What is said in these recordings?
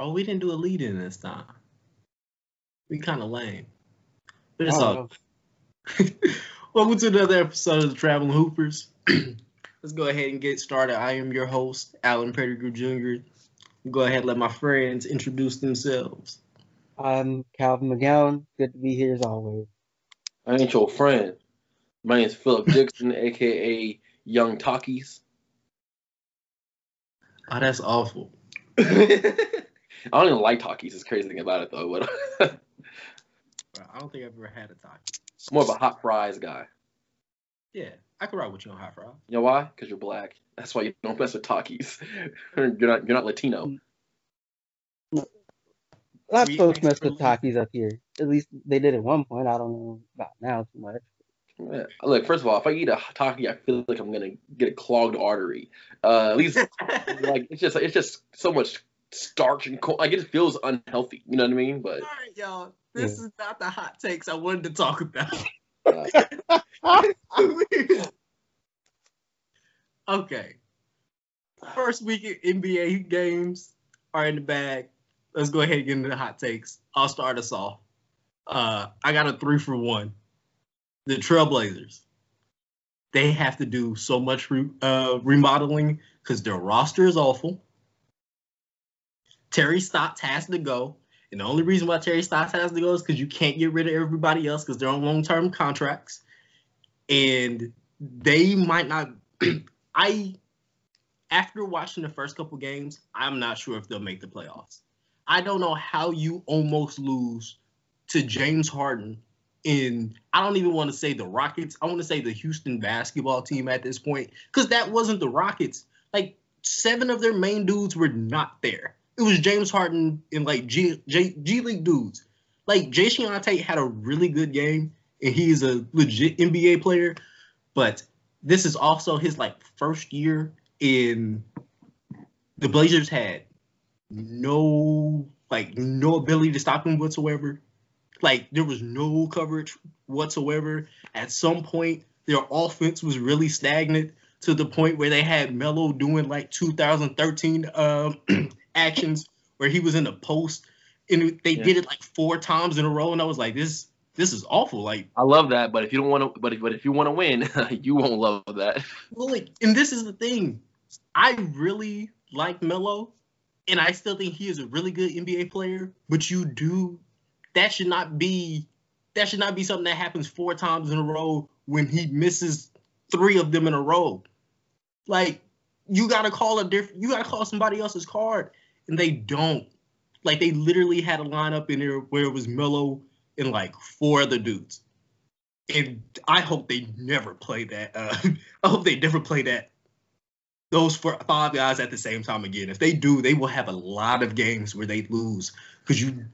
Oh, we didn't do a lead in this time. We kind of lame. But it's all. Oh. Welcome to another episode of the Traveling Hoopers. Let's go ahead and get started. I am your host, Alan Pettigrew Jr. Go ahead and let my friends introduce themselves. I'm Calvin McGowan. Good to be here as always. I ain't your friend. My name is Philip Dixon, aka Young Takis. Oh, that's awful. I don't even like Takis. It's crazy thing about it though. But I don't think I've ever had a Taki. More of a hot fries guy. Yeah, I can rock with you on hot fries. You know why? Because you're black. That's why you don't mess with Takis. you're not. You're not Latino. Not supposed to mess with Takis up here. At least they did at one point. I don't know about now too much. Yeah. Look, first of all, if I eat a Taki, I feel like I'm gonna get a clogged artery. Uh, at least, like it's just it's just so much starch and co- like it feels unhealthy. You know what I mean? But all right, y'all, this yeah. is not the hot takes I wanted to talk about. okay, first week NBA games are in the bag let's go ahead and get into the hot takes. I'll start us off. Uh, I got a three for one. The Trailblazers. They have to do so much re- uh, remodeling because their roster is awful. Terry Stotts has to go. And the only reason why Terry Stotts has to go is because you can't get rid of everybody else because they're on long term contracts. And they might not. I, after watching the first couple games, I'm not sure if they'll make the playoffs. I don't know how you almost lose to James Harden in I don't even want to say the Rockets. I want to say the Houston basketball team at this point because that wasn't the Rockets. Like seven of their main dudes were not there. It was James Harden and like G, G, G League dudes. Like Jae'Sean Tate had a really good game and he's a legit NBA player, but this is also his like first year in the Blazers had no like no ability to stop him whatsoever. Like there was no coverage whatsoever. At some point, their offense was really stagnant to the point where they had Melo doing like 2013 um, actions where he was in the post and they yeah. did it like four times in a row, and I was like, this this is awful. Like I love that, but if you don't want to, but if, but if you want to win, you won't love that. Well, like, and this is the thing, I really like Melo, and I still think he is a really good NBA player. But you do that should not be that should not be something that happens four times in a row when he misses three of them in a row. Like you gotta call a different you gotta call somebody else's card, and they don't. Like they literally had a lineup in there where it was Melo and like four other dudes. And I hope they never play that. Uh, I hope they never play that those four, five guys at the same time again. If they do, they will have a lot of games where they lose because you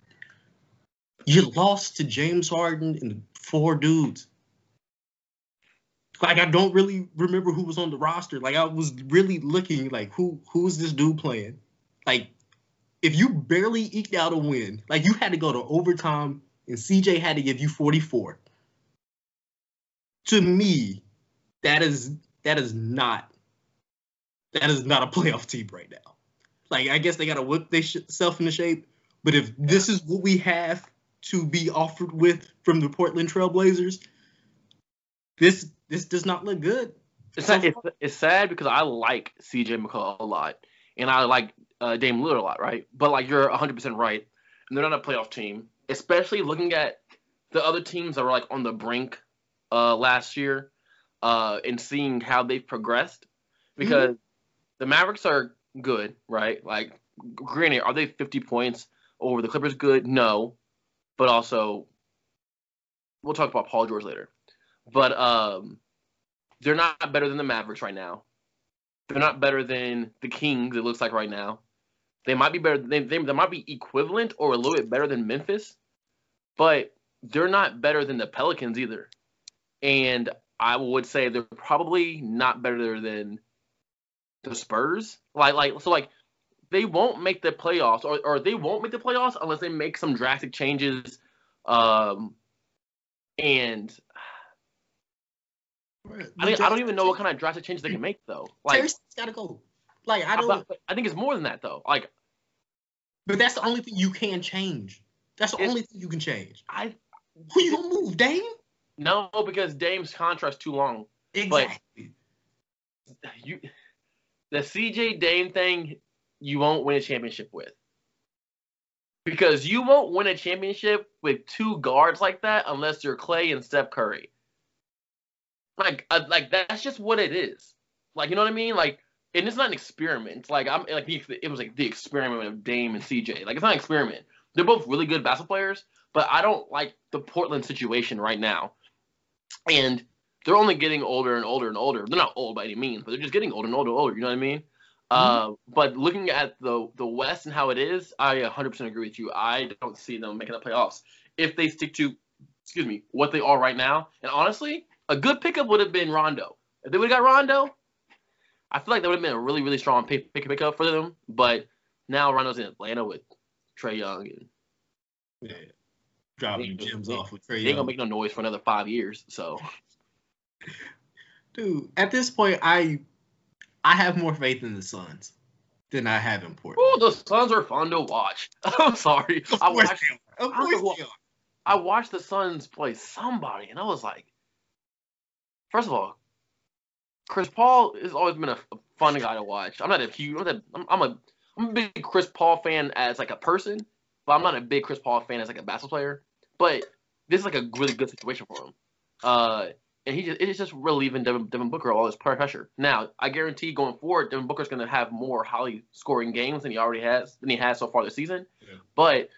you lost to James Harden and four dudes. Like I don't really remember who was on the roster. Like I was really looking like who who's this dude playing? Like if you barely eked out a win, like you had to go to overtime and CJ had to give you 44. To me, that is that is not that is not a playoff team right now. Like I guess they got to whip themselves into shape. But if this is what we have to be offered with from the Portland Trailblazers, this this does not look good. It's, sad, it's, it's, sad because I like CJ McCollum a lot, and I like uh, Dame Lillard a lot, right? But like you're 100 percent right, and they're not a playoff team. Especially looking at the other teams that were like on the brink uh, last year, uh, and seeing how they've progressed. Because mm-hmm the Mavericks are good, right? Like, granted, are they 50 points over the Clippers? Good, no, but also we'll talk about Paul George later. But um, they're not better than the Mavericks right now. They're not better than the Kings. It looks like right now. They might be better. They, they, they might be equivalent or a little bit better than Memphis, but they're not better than the Pelicans either. And I would say they're probably not better than the Spurs. Like like so like they won't make the playoffs or, or they won't make the playoffs unless they make some drastic changes. Um and I think I don't even know what kind of drastic changes they can make though. Like Terry's gotta go. Like I don't I, I think it's more than that though. Like But that's the only thing you can change. That's the It's- only thing you can change. I Who you gonna move, Dame? no because Dame's contract's too long. Exactly. You the CJ Dame thing you won't win a championship with. Because you won't win a championship with two guards like that unless you're Clay and Steph Curry. Like, uh, like that's just what it is. Like, you know what I mean? Like, and it's not an experiment. Like, I'm like the- it was like the experiment of Dame and CJ. Like, it's not an experiment. They're both really good basketball players, but I don't like the Portland situation right now. And they're only getting older and older and older. They're not old by any means, but they're just getting older and older and older. You know what I mean? Uh, but looking at the the West and how it is, I 100% agree with you. I don't see them making the playoffs if they stick to, excuse me, what they are right now. And honestly, a good pickup would have been Rondo. If they would have got Rondo, I feel like that would have been a really really strong pick pick up for them. But now Rondo's in Atlanta with Trae Young, and Yeah. Dropping gems off with Trae they ain't gonna make no noise for another five years. So Dude, at this point, I I have more faith in the Suns than I have in Portland. oh, the Suns are fun to watch. I'm sorry, Of I watched. Of course. I watched the Suns play somebody, and I was like, first of all, Chris Paul has always been a, fun guy to watch. I'm not a huge, I'm, not a, I'm, I'm a, I'm a big Chris Paul fan as like a person, but I'm not a big Chris Paul fan as like a basketball player. But this is like a really good situation for him. Uh, and he just, it's just relieving Devin, Devin Booker all this pressure. Now, I guarantee going forward, Devin Booker's going to have more highly scoring games than he already has, than he has so far this season. Yeah. But,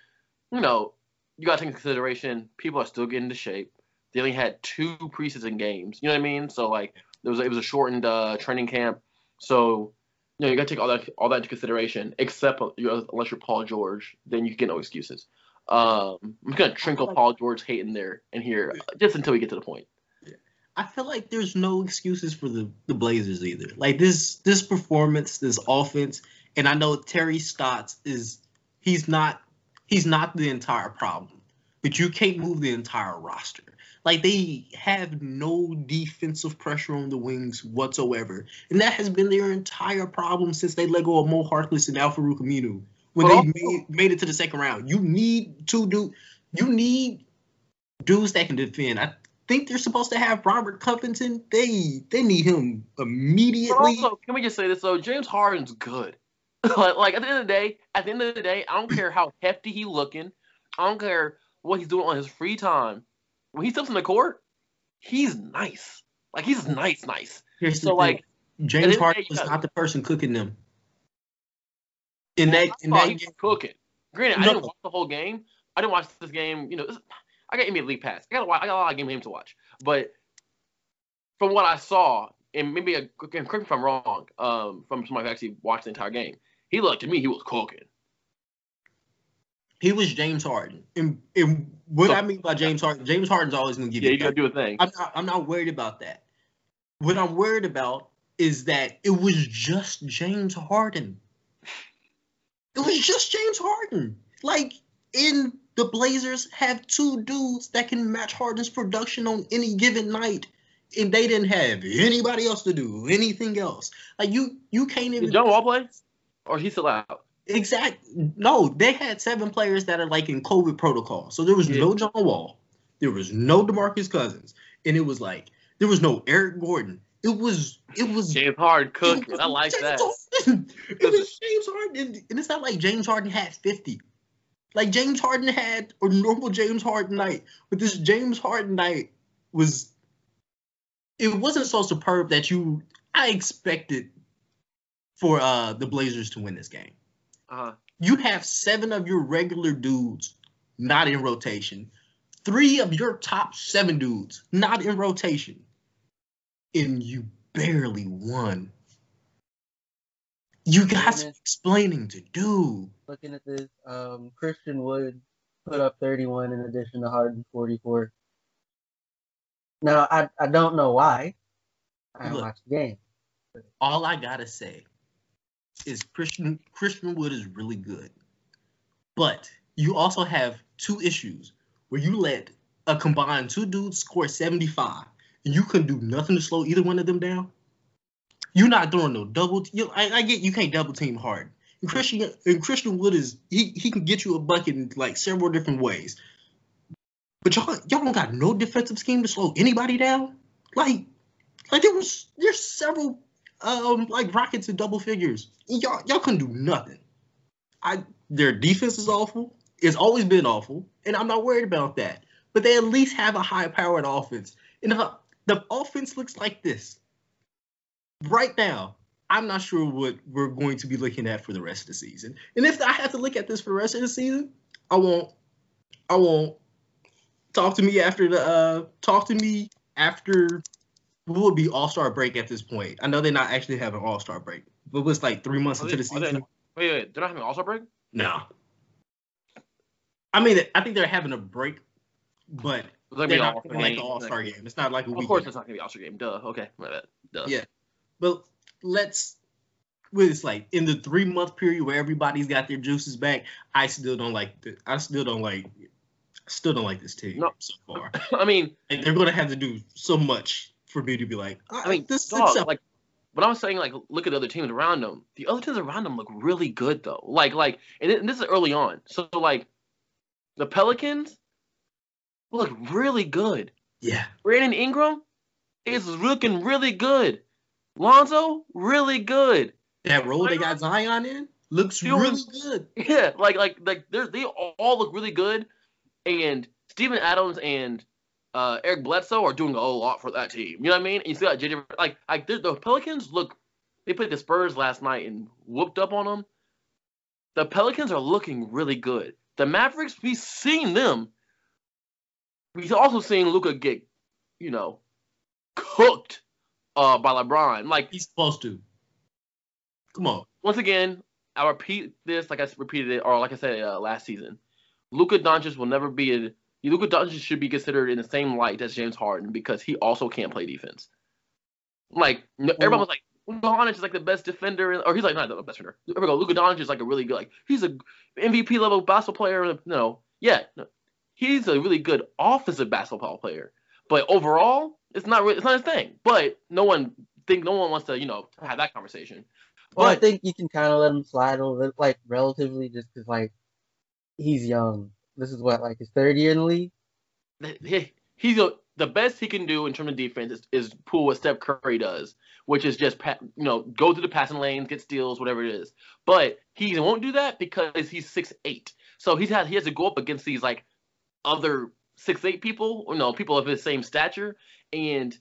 you know, you got to take into consideration people are still getting into shape. They only had two preseason games. You know what I mean? So like there was it was a shortened uh, training camp. So you know you got to take all that all that into consideration. Except you know, unless you're Paul George, then you get no excuses. Um, I'm gonna trinkle like- Paul George hate in there and here uh, just until we get to the point. I feel like there's no excuses for the, the Blazers either. Like this this performance, this offense, and I know Terry Stotts is he's not he's not the entire problem, but you can't move the entire roster. Like they have no defensive pressure on the wings whatsoever, and that has been their entire problem since they let go of Mo Harkless and Al-Farouq Aminu when But they also- made, made it to the second round. You need to do you need dudes that can defend. I think they're supposed to have Robert Covington. They they need him But immediately. also, can we just say this though? James Harden's good. like, like at the end of the day, at the end of the day, I don't care how hefty he looking. I don't care what he's doing on his free time. When he steps in the court, he's nice. Like he's nice, nice. Here's So like, James Harden was not the person cooking them. In that in that game, cooking. Granted, I didn't watch the whole game. I didn't watch this game. You know, this, I got NBA League Pass. I got, I got a lot of game games to watch. But from what I saw, and maybe and correct me if I'm wrong, um, from somebody who actually watched the entire game, he looked to me he was cooking. He was James Harden. And, and what So- I mean by James Harden, James Harden's always gonna give Yeah, you gotta do a thing. I'm not I'm not worried about that. What I'm worried about is that it was just James Harden. It was just James Harden. Like in the Blazers have two dudes that can match Harden's production on any given night. And they didn't have anybody else to do anything else. Like you you can't even Did John Wall play? Or he's he still out? Exact. No, they had seven players that are like in COVID protocol. So there was Yeah. no John Wall, there was no Demarcus Cousins, and it was like there was no Eric Gordon. It was it was James Harden it cooking. I like James that. Harden. It was James Harden, and- and it's not like James Harden had fifty. Like James Harden had a normal James Harden night, but this James Harden night was. It wasn't so superb that you. I expected for uh the Blazers to win this game Uh-huh. you have seven of your regular dudes not in rotation, three of your top seven dudes not in rotation, and you barely won. You got some explaining to do. Looking at this, um, Christian Wood put up 31 in addition to Harden 44. Now I I don't know why. I Look. watch the game. All I gotta say is Christian Christian Wood is really good, but you also have two issues where you let a combined two dudes score 75 and you couldn't do nothing to slow either one of them down. You're not throwing no double. You, I, I get you can't double team Harden. And Christian and Christian Wood is he he can get you a bucket in like several different ways. But y'all y'all don't got no defensive scheme to slow anybody down. Like like there was there's several um like rockets in double figures. Y'all y'all couldn't do nothing. I their defense is awful. It's always been awful, and I'm not worried about that. But they at least have a high powered offense. And if the offense looks like this right now, I'm not sure what we're going to be looking at for the rest of the season. And if I have to look at this for the rest of the season, I won't. I won't. Talk to me after the. Uh, talk to me after. What would be All Star break at this point? I know they're not actually having All Star break, but it was like three months Are into they- the are they- season. Wait, wait, they're not having an All-Star break? No. I mean, I think they're having a break, but they're not All-Star like the All Star game. It's not like a Of weekend. course, it's not gonna be All-Star game. Duh. Okay, my bad. Duh. Yeah. But let's it's like in the three month period where everybody's got their juices back. I still don't like. The, I still don't like. Still don't like this team No. so far. I mean, And they're gonna have to do so much for me to be like. I ah, mean, this is dog, like, but I'm saying, like, look at the other teams around them. The other teams around them look really good, though. Like, like, and, it- and this is early on. So, like, the Pelicans look really good. yeah. Brandon Ingram is looking really good. Lonzo, really good. That role they got Zion in looks really good. Yeah, like, like, like, they're, they all look really good. And Steven Adams and uh, Eric Bledsoe are doing a whole lot for that team. You know what I mean? And you see that JJ, like, like the, the Pelicans look. They played the Spurs last night and whooped up on them. The Pelicans are looking really good. The Mavericks, we've seen them. We've also seen Luka get, you know, cooked uh, by LeBron. Like He's supposed to. Come on. once again, I'll repeat this like I repeated it, or like I said uh, last season. Luka Doncic will never be a. Luka Doncic should be considered in the same light as James Harden because he also can't play defense. Like no- everyone was like, Luka Doncic is like the best defender, or he's like not the best defender. There we go. Luka Doncic is like a really good, like he's a MVP level basketball player. No, yeah, no. he's a really good offensive basketball player, but overall, it's not really, it's not his thing. But no one think no one wants to you know have that conversation. Well, I think you can kind of let him slide a little, like relatively, just because like he's young. This is what like his third year in the league. he, he's a, the best he can do in terms of defense is, is pull what Steph Curry does, which is just you know go through the passing lanes, get steals, whatever it is. But he won't do that because he's six eight. So he's had he has to go up against these like other six eight people, you know, people of his same stature, and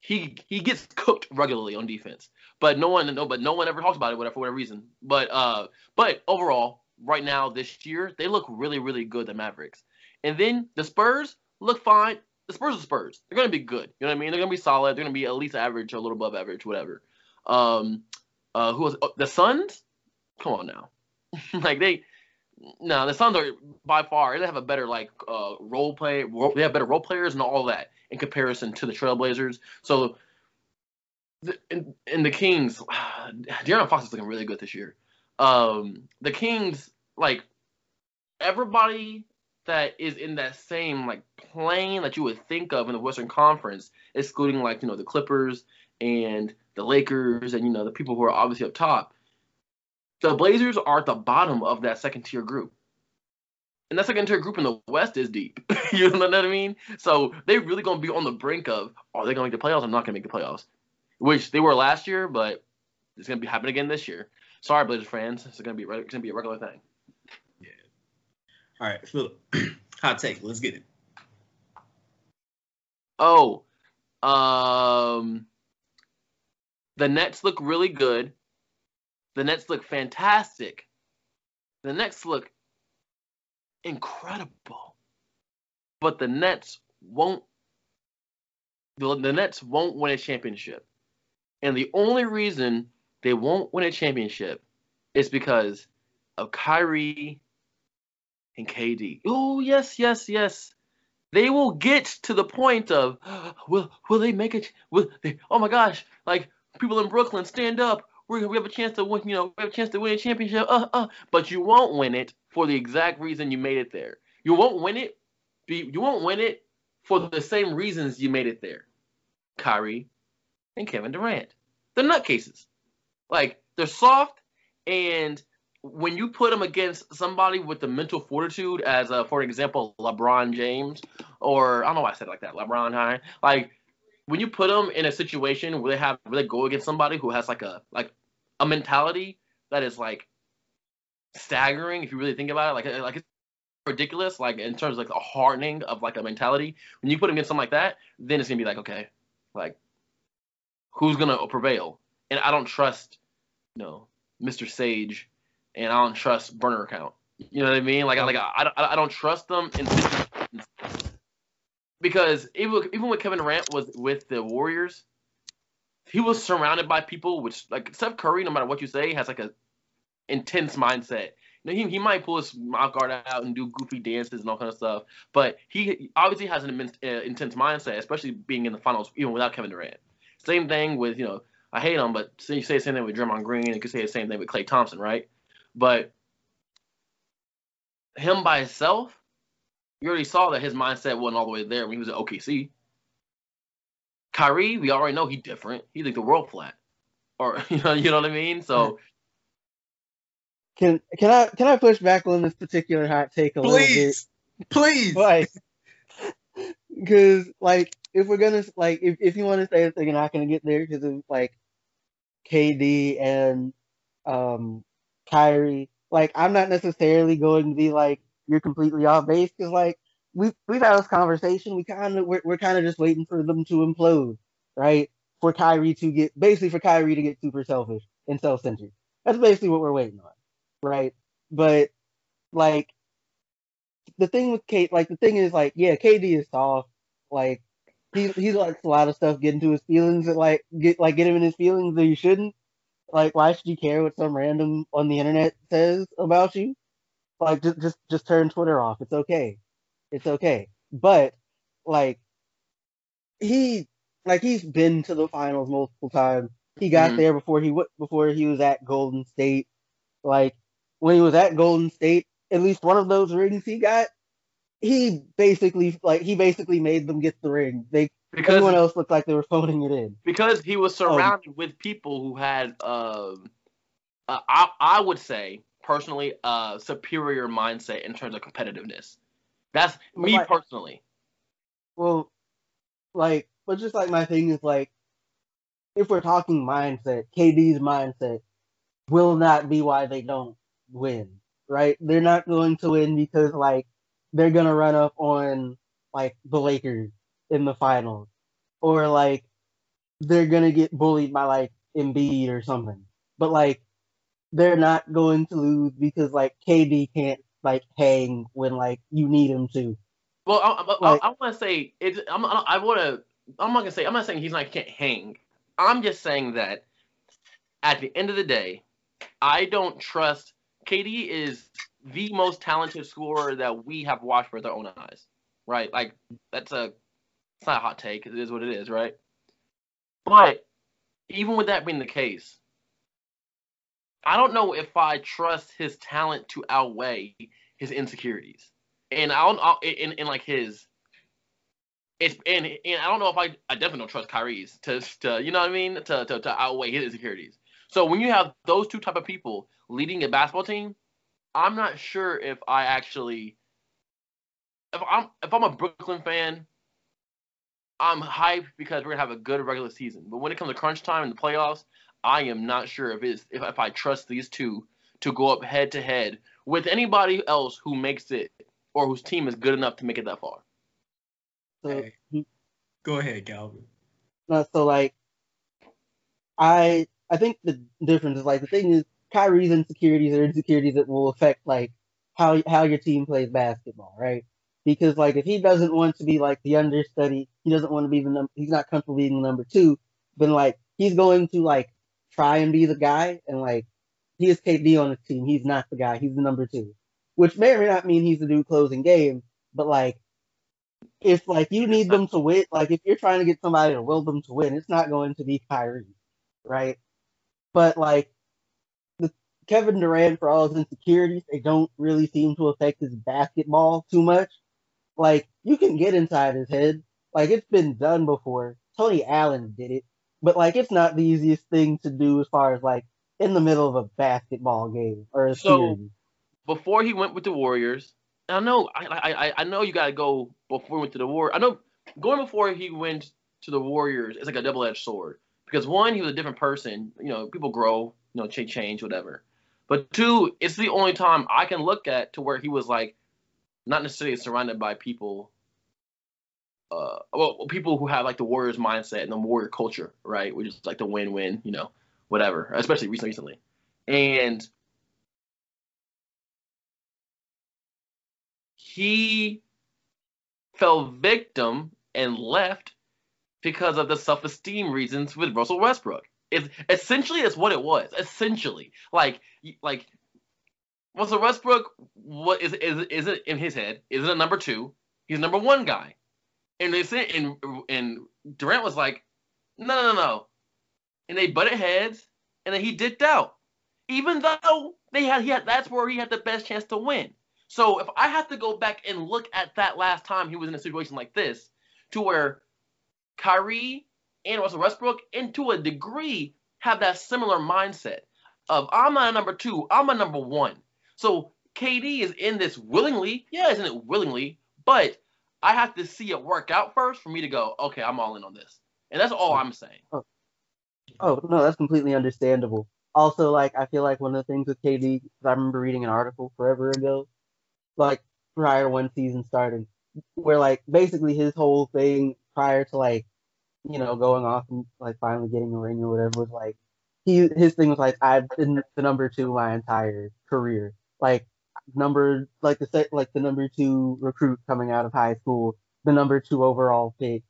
he he gets cooked regularly on defense. But no one no but no one ever talks about it whatever for whatever reason. But uh but overall, right now this year, they look really, really good, the Mavericks. And then the Spurs look fine. The Spurs are Spurs. They're gonna be good. You know what I mean? They're gonna be solid. They're gonna be at least average or a little above average, whatever. Um, uh, who was oh, the Suns? Come on now, like they, no, the Suns are by far they have a better like uh role play. Role, they have better role players and all that in comparison to the Trailblazers. So, the, and, and the Kings, De'Aaron Fox is looking really good this year. Um, the Kings like everybody that is in that same like plane that you would think of in the Western Conference, excluding like you know the Clippers and the Lakers and you know the people who are obviously up top. The Blazers are at the bottom of that second tier group. And that second tier group in the West is deep. you know what I mean? So they really gonna be on the brink of are they gonna make the playoffs? I'm not gonna make the playoffs. Which they were last year, but it's gonna be happening again this year. Sorry, Blazers fans. It's gonna be it's gonna be a regular thing. Yeah. All right, Philip. Hot take. Let's get it. Oh, um, the Nets look really good. The Nets look fantastic. The Nets look incredible. But the Nets won't. The, the Nets won't win a championship, and the only reason they won't win a championship is because of Kyrie and KD. Oh yes, yes, yes. They will get to the point of will will they make it will they oh my gosh like people in brooklyn stand up. We we have a chance to win you know we have a chance to win a championship uh uh. But you won't win it for the exact reason you made it there. You won't win it you won't win it for the same reasons you made it there. Kyrie and Kevin Durant. They're nutcases like they're soft and when you put them against somebody with the mental fortitude, as uh, for example LeBron James, or I don't know why I said like that, LeBron High, like when you put them in a situation where they have where they go against somebody who has like a like a mentality that is like staggering if you really think about it, like like it's ridiculous, like in terms of like a hardening of like a mentality. When you put them against something like that, then it's gonna be like okay, like who's gonna prevail? And I don't trust, you know, Mr. Sage, and I don't trust burner account. You know what I mean? Like, I like I, I, I don't trust them in because even even when Kevin Durant was with the Warriors, he was surrounded by people which like Steph Curry, no matter what you say, has like a intense mindset. You know, he, he might pull his mouth guard out and do goofy dances and all kind of stuff, but he obviously has an immense, uh, intense mindset, especially being in the finals even without Kevin Durant. Same thing with you know I hate him, but you say the same thing with Draymond Green, and you could say the same thing with Klay Thompson, right? But him by himself, you already saw that his mindset wasn't all the way there when he was at OKC. Kyrie, we already know he's different. He think the world flat, or you know, you know what I mean. So can can I can I push back on this particular hot take a please, little bit? Please, like, because like if we're gonna like if, if you want to say that you're not gonna get there because of like KD and um Kyrie, like I'm not necessarily going to be like you're completely off base because like we we've had this conversation. We kind of we're, we're kind of just waiting for them to implode, right? For Kyrie to get basically for Kyrie to get super selfish and self centered. That's basically what we're waiting on, right? But like the thing with Kate, like the thing is like yeah, KD is soft, like he he likes a lot of stuff get into his feelings and like get like get him in his feelings that you shouldn't. Like why should you care what some random on the internet says about you? Like just just just turn Twitter off. It's okay. It's okay. But like he like he's been to the finals multiple times. He got mm-hmm. there before he w- before he was at Golden State. Like when he was at Golden State, at least one of those rings he got he basically like he basically made them get the ring. They because everyone else looked like they were phoning it in. Because he was um, surrounded um, with people who had um uh, I I would say personally a superior mindset in terms of competitiveness. That's me like, personally. Well, like, but just like my thing is like, if we're talking mindset, KD's mindset will not be why they don't win, right? They're not going to win because like they're gonna run up on like the Lakers in the finals, or like they're gonna get bullied by like Embiid or something. But like they're not going to lose because like KD can't like hang when like you need him to. Well, I, I, like, I, I want to say it's. I'm, I want to. I'm not gonna say. I'm not saying he's not can't hang. I'm just saying that at the end of the day, I don't trust. KD is the most talented scorer that we have watched with our own eyes, right? Like that's a it's not a hot take. It is what it is, right? But even with that being the case, I don't know if I trust his talent to outweigh his insecurities, and I don't in like his. It's and, and I don't know if I I definitely don't trust Kyrie's to to you know what I mean to, to to outweigh his insecurities. So when you have those two type of people leading a basketball team, I'm not sure if I actually if I'm if I'm a Brooklyn fan, I'm hyped because we're gonna have a good regular season. But when it comes to crunch time in the playoffs, I am not sure if it's if, if I trust these two to go up head to head with anybody else who makes it or whose team is good enough to make it that far. So, hey, go ahead, Calvin. No, so like, I I think the difference is like the thing is Kyrie's insecurities are insecurities that will affect like how how your team plays basketball, right? Because like if he doesn't want to be like the understudy, he doesn't want to be the number, he's not comfortable being the number two, then like he's going to like try and be the guy, and like he is KD on the team, he's not the guy, he's the number two, which may or may not mean he's the dude closing game, but like if like you need them to win, like if you're trying to get somebody to will them to win, it's not going to be Kyrie, right? But like Kevin Durant, for all his insecurities, they don't really seem to affect his basketball too much. Like, you can get inside his head. Like, it's been done before. Tony Allen did it. But, like, it's not the easiest thing to do as far as, like, in the middle of a basketball game or a So- series. before he went with the Warriors. I know, I, I, I- I know you gotta go before he went to the War. I know going before he went to the Warriors is like a double-edged sword because one, he was a different person. You know, people grow, you know, change, change, whatever. But two, it's the only time I can look at to where he was like not necessarily surrounded by people. Uh, well, people who have like the Warriors mindset and the Warrior culture, right? Which is like the win-win, you know, whatever. Especially recently, recently, and he fell victim and left because of the self-esteem reasons with Russell Westbrook. It's essentially that's what it was. Essentially, like like Russell Westbrook, what is is is it in his head? Is it a number two? He's number one guy, and they said and and Durant was like, no no no no, and they butted heads, and then he dipped out, even though they had he had that's where he had the best chance to win. So if I have to go back and look at that last time he was in a situation like this, to where Kyrie and Russell Westbrook, and to a degree, have that similar mindset of I'm not a number two, I'm a number one. So KD is in this willingly, yeah, isn't it willingly? But I have to see it work out first for me to go, okay, I'm all in on this, and that's all I'm saying. Oh, oh no, that's completely understandable. Also, like I feel like one of the things with KD, I remember reading an article forever ago, like prior when season started, where like basically his whole thing prior to like, you know, going off and like finally getting a ring or whatever was like he his thing was like I've been the number two my entire career, like number like the set like the number two recruit coming out of high school, the number two overall pick,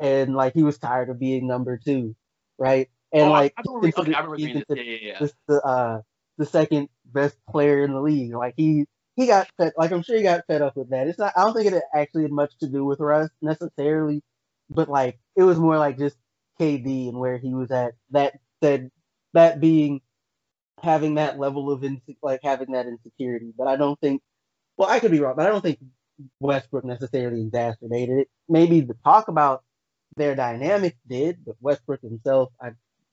and like he was tired of being number two, right? And Oh, like I remember, okay, I remember. Yeah, yeah, yeah. the, the uh the second best player in the league. Like he he got fed like I'm sure he got fed up with that. It's not I don't think it actually had much to do with Russ necessarily, but like it was more like just KD and where he was at that that that being having that level of inse- like having that insecurity. But I don't think well I could be wrong, but I don't think Westbrook necessarily exacerbated it. Maybe the talk about their dynamic did, but Westbrook himself, I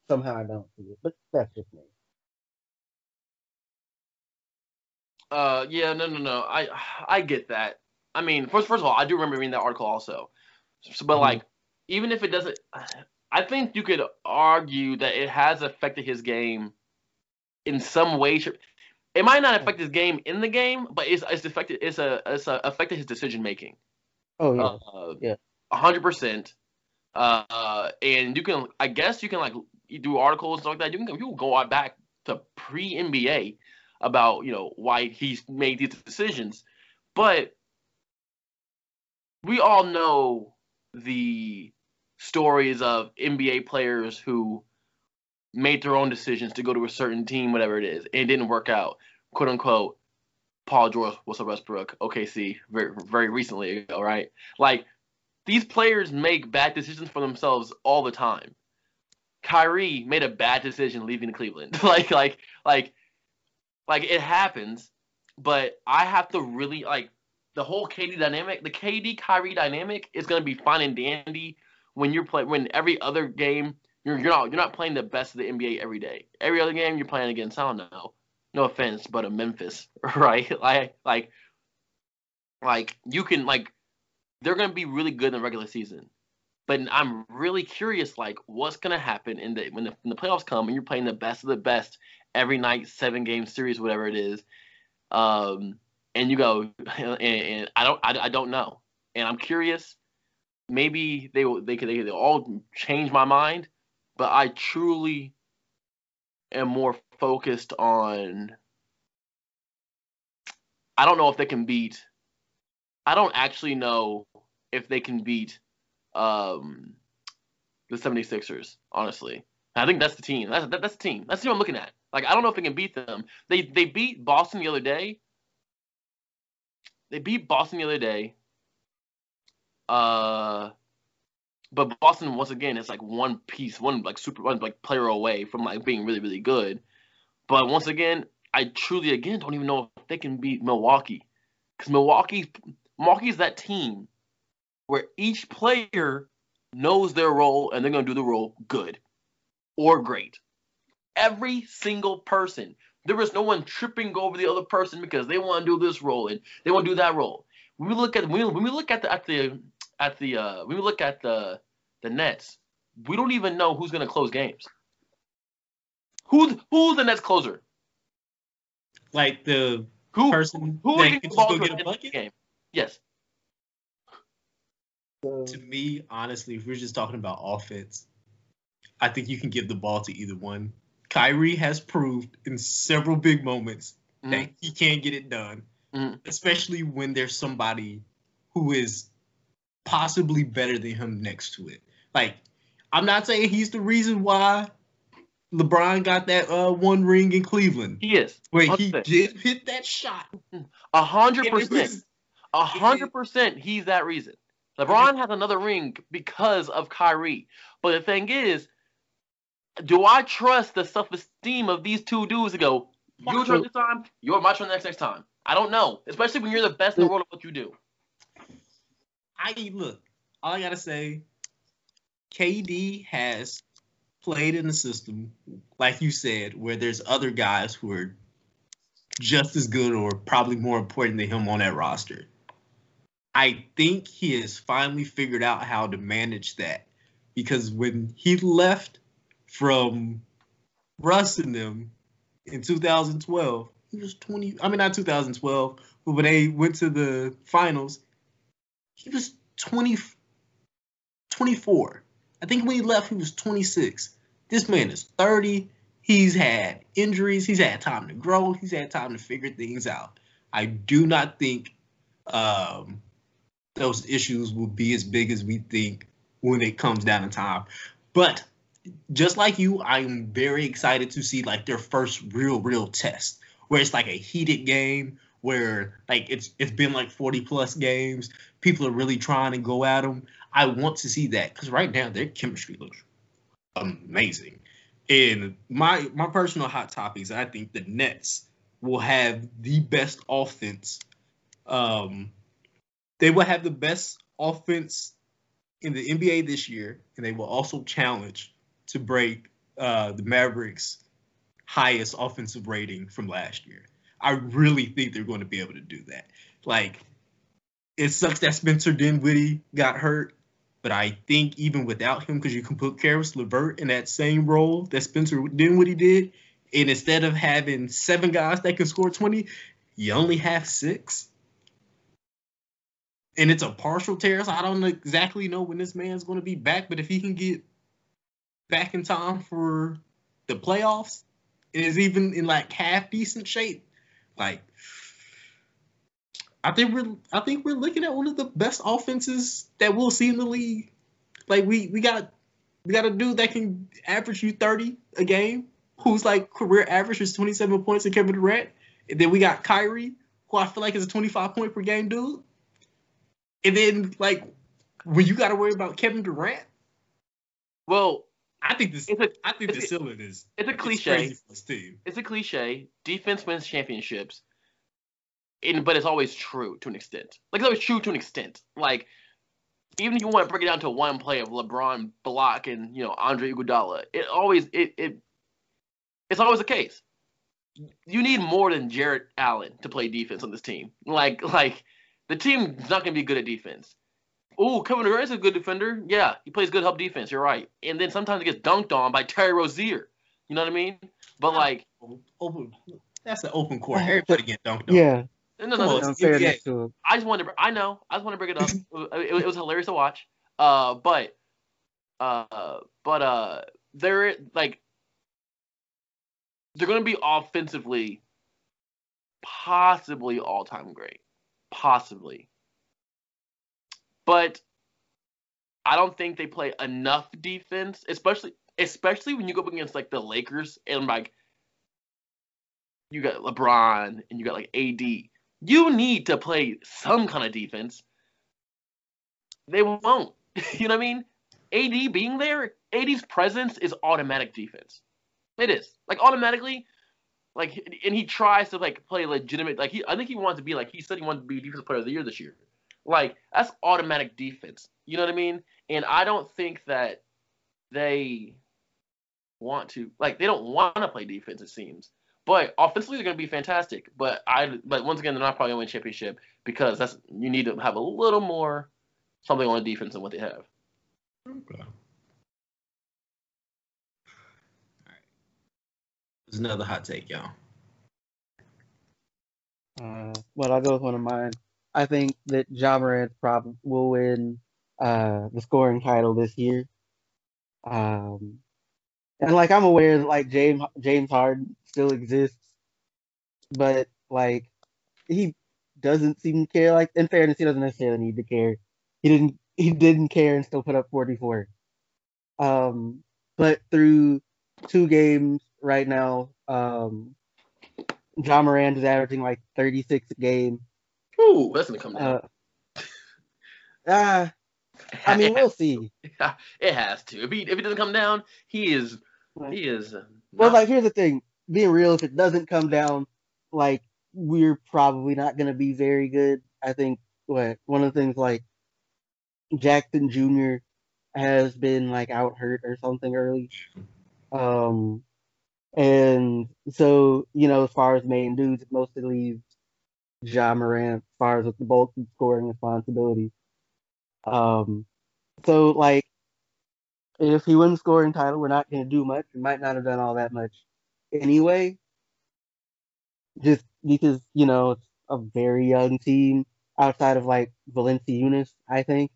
somehow I don't see it. But that's just me. Uh, yeah, no, no, no. I I get that. I mean, first first of all, I do remember reading that article also. So, but Mhm. like, even if it doesn't, I think you could argue that it has affected his game in some way. It might not affect his game in the game, but it's it's affected. It's a it's a, affected his decision making. Oh yeah. Uh, Yeah. a hundred percent. Uh, and you can, I guess, you can like do articles and stuff like that. You can you can go out back to pre NBA about you know why he's made these decisions, but we all know the stories of NBA players who made their own decisions to go to a certain team, whatever it is, and it didn't work out. "Quote unquote." Paul George, Russell Westbrook, OKC, very very recently ago, right? Like these players make bad decisions for themselves all the time. Kyrie made a bad decision leaving Cleveland. like like like like it happens, but I have to really like the whole KD dynamic, the KD Kyrie dynamic is gonna be fine and dandy when you're playing when every other game you're you're not you're not playing the best of the NBA every day. Every other game you're playing against I don't know, no offense, but a Memphis, right? Like like like you can like they're gonna be really good in the regular season. But I'm really curious, like, what's gonna happen in the when the, when the playoffs come and you're playing the best of the best every night, seven game series, whatever it is, um, and you go, and, and I don't, I, I don't know, and I'm curious. Maybe they they could, they could all change my mind, but I truly am more focused on. I don't know if they can beat. I don't actually know if they can beat um, the 76ers, honestly. I think that's the team. That's that, that's the team. That's the team I'm looking at. Like I don't know if they can beat them. They they beat Boston the other day. They beat Boston the other day. Uh but Boston once again is like one piece, one like super one like player away from like being really really good. But once again, I truly again don't even know if they can beat Milwaukee. Cuz Milwaukee's Milwaukee's that team where each player knows their role and they're to do the role good or great. Every single person. There is no one tripping over the other person because they want to do this role and they want to do that role. When we look at when we, when we look at the at the at the uh, when we look at the the Nets, we don't even know who's going to close games. Who's who's the Nets closer? Like the Who person who that can just go get a bucket. game? Yes. To me, honestly, if we're just talking about offense, I think you can give the ball to either one. Kyrie has proved in several big moments that Mhm. he can't get it done, Mhm. especially when there's somebody who is possibly better than him next to it. Like, I'm not saying he's the reason why LeBron got that uh, one ring in Cleveland, He is. Wait, he 100%. did hit that shot. A hundred percent. A hundred percent, he's that reason. LeBron has another ring because of Kyrie. But the thing is, do I trust the self-esteem of these two dudes to go, your turn this time, your my turn next next time? I don't know. Especially when you're the best in the world at what you do. I look, all I gotta say, KD has played in the system, like you said, where there's other guys who are just as good or probably more important than him on that roster. I think he has finally figured out how to manage that because when he left from Russ and them in 2012, he was 20. I mean, not 2012, but when they went to the finals, he was 20, 24. I think when he left, he was 26. This man is 30. He's had injuries. He's had time to grow. He's had time to figure things out. I do not think um, those issues will be as big as we think when it comes down to time. But just like you, I'm very excited to see like their first real, real test where it's like a heated game where like it's it's been like 40 plus games. People are really trying to go at them. I want to see that because right now their chemistry looks amazing. And my my personal hot topics, I think the Nets will have the best offense. Um, they will have the best offense in the NBA this year, and they will also challenge to break uh, the Mavericks' highest offensive rating from last year. I really think they're going to be able to do that. Like, it sucks that Spencer Dinwiddie got hurt, but I think even without him, because you can put Caris LeVert in that same role that Spencer Dinwiddie did, and instead of having seven guys that can score 20, you only have six. And it's a partial tear, so I don't exactly know when this man's going to be back, but if he can get back in time for the playoffs, and is even in like half decent shape, like I think we're I think we're looking at one of the best offenses that we'll see in the league. Like we we got we got a dude that can average you 30 a game, who's like career average is 27 points in Kevin Durant. And then we got Kyrie, who I feel like is a 25 point per game dude. And then like when you gotta worry about Kevin Durant, Well, I think this it's a I think the ceiling is it's a it's cliche. crazy for this team. It's a cliche. Defense wins championships. And, but it's always true to an extent. Like it's always true to an extent. Like even if you want to break it down to one play of LeBron block and you know Andre Iguodala, it always it it it's always the case. You need more than Jarrett Allen to play defense on this team. Like like the team's not gonna be good at defense. Oh, Kevin Durant's a good defender. Yeah, he plays good help defense. You're right. And then sometimes he gets dunked on by Terry Rozier. You know what I mean? But like, Open that's an open court. Harry Everybody get dunked on. yeah, no, no, Come no. on, I'm NBA. to him. I just wanted to. I know. I just want to bring it up. it, it was hilarious to watch. Uh, but, uh, but uh, they're like, they're gonna be offensively, possibly all time great, possibly. But I don't think they play enough defense, especially especially when you go up against like the Lakers and like you got LeBron and you got like AD. You need to play some kind of defense. They won't. you know what I mean? AD being there, AD's presence is automatic defense. It is. Like automatically, like and he tries to like play legitimate like he I think he wants to be like he said he wanted to be defensive player of the year this year. Like that's automatic defense. You know what I mean? And I don't think that they want to like they don't want to play defense. It seems, but offensively they're going to be fantastic. But I but once again they're not probably going to win championship because that's you need to have a little more something on the defense than what they have. Okay. There's another hot take, y'all. Uh, well, I'll go with one of mine. I think that Ja Morant probably will win uh, the scoring title this year. Um, and like I'm aware that like James James Harden still exists, but like he doesn't seem to care. Like in fairness, he doesn't necessarily need to care. He didn't he didn't care and still put up 44. Um, but through two games right now, um, Ja Morant is averaging like 36 a game. Ooh, that's gonna come down. Uh, ah, I mean, we'll see. it has to. If he if it doesn't come down, he is he is. uh, Well, like here's the thing. Being real, if it doesn't come down, like we're probably not gonna be very good. I think what one of the things like Jackson Jr. has been like out hurt or something early. Um, and so you know, as far as main dudes, it mostly leaves Ja Morant as far as with the of scoring responsibility. Um, so like if he wins scoring title, we're not going to do much. We might not have done all that much anyway. Just because, you know, it's a very young team outside of like Valanciunas, I think.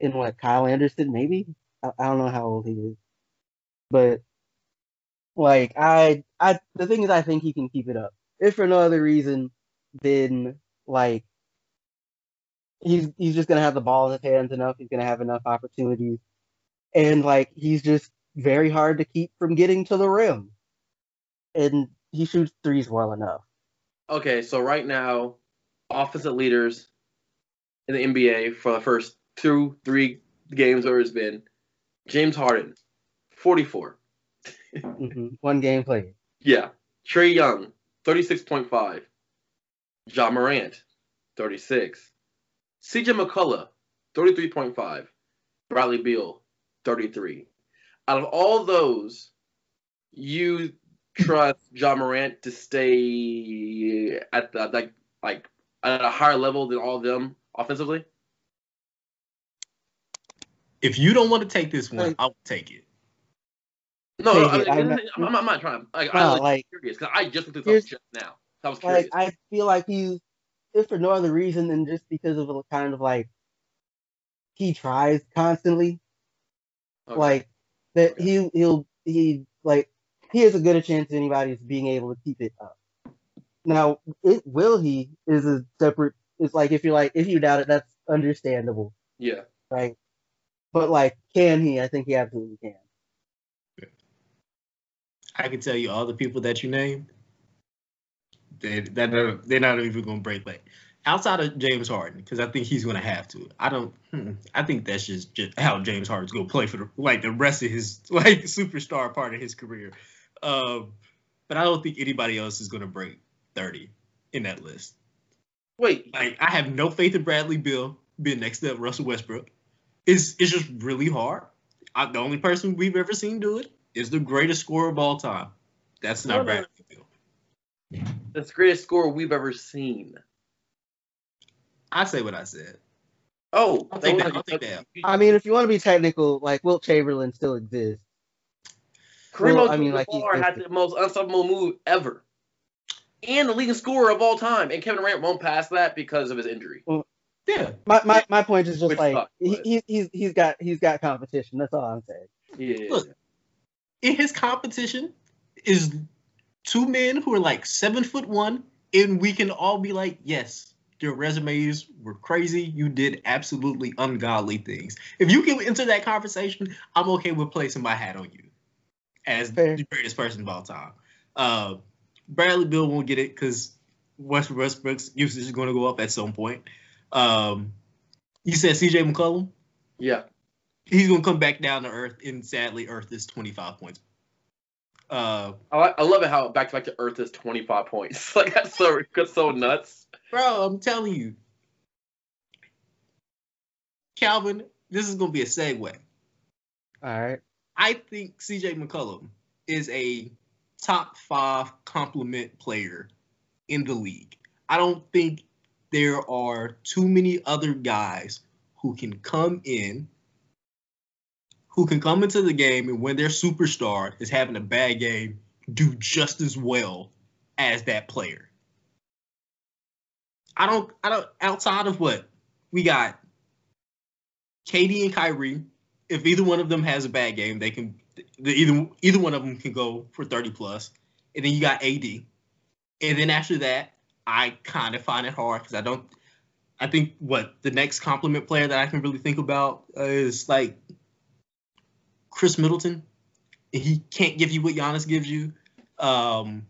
And what, Kyle Anderson, maybe? I, I don't know how old he is. But like I I the thing is I think he can keep it up. If for no other reason then like he's he's just gonna have the ball in his hands enough, he's gonna have enough opportunities and like he's just very hard to keep from getting to the rim. And he shoots threes well enough. Okay, so right now, offensive leaders in the NBA for the first two, three games where it's been James Harden, 44. hmm One game played. Yeah. Trae Young, 36.5. Ja Morant, 36. CJ McCollum, 33.5. Bradley Beal, 33. Out of all those, you trust Ja Morant to stay at the like like at a higher level than all of them offensively? If you don't want to take this one, um, Like- I'll take it. No, no, Take I it. mean, I'm I'm, not- I'm, I'm not trying. Like, No, I'm like, like- curious because I just looked this up just now. I was curious. Like I feel like he's if for no other reason than just because of a kind of like he tries constantly. Okay. Like that Okay. he he'll he like he has a good a chance as anybody is being able to keep it up. Now, it will he is a separate. It's like if you're like if you doubt it, that's understandable, yeah. right? But like, can he? I think he absolutely can. I can tell you all the people that you named. They that are- they're not even going to break leg. Outside of James Harden, because I think he's going to have to. I don't. hmm, I think that's just, just how James Harden's going to play for the like the rest of his like superstar part of his career. Um, but I don't think anybody else is going to break thirty in that list. Wait, Like I have no faith in Bradley Beal being next to Russell Westbrook. It's it's just really hard. I, the only person we've ever seen do it is the greatest scorer of all time. That's not no. Bradley. That's the greatest score we've ever seen. I say what I said. Oh, I'll take that, I'll take that. I mean, if you want to be technical, like Wilt Chamberlain still exists. Kareem Well, I Abdul-Jabbar mean, like, he's had the most unstoppable move ever, and the leading scorer of all time. And Kevin Durant won't pass that because of his injury. Mm. Yeah. My my, my point is just Which like sucks, he, he's he's got he's got competition. That's all I'm saying. Yeah. Look, in his competition is two men who are like seven foot one, and we can all be like, yes, your resumes were crazy. You did absolutely ungodly things. If you can enter that conversation, I'm okay with placing my hat on you as Fair. the greatest person of all time. Uh, Bradley Beal won't get it because West Westbrook's usage is going to go up at some point. Um, you said C.J. McCollum yeah. he's gonna come back down to earth, and sadly, Earth is 25 points. Uh, I, I love it how back to back to Earth is 25 points. Like that's so that's so nuts. bro, I'm telling you, Calvin, this is gonna be a segue. All right. I think C.J. McCollum is a top five complement player in the league. I don't think there are too many other guys who can come in, who can come into the game and when their superstar is having a bad game, do just as well as that player. I don't I don't outside of what we got KD and Kyrie, if either one of them has a bad game, they can either either one of them can go for 30 plus. And then you got AD. And then after that, I kind of find it hard because I don't I think what the next compliment player that I can really think about is like Khris Middleton. He can't give you what Giannis gives you. Um,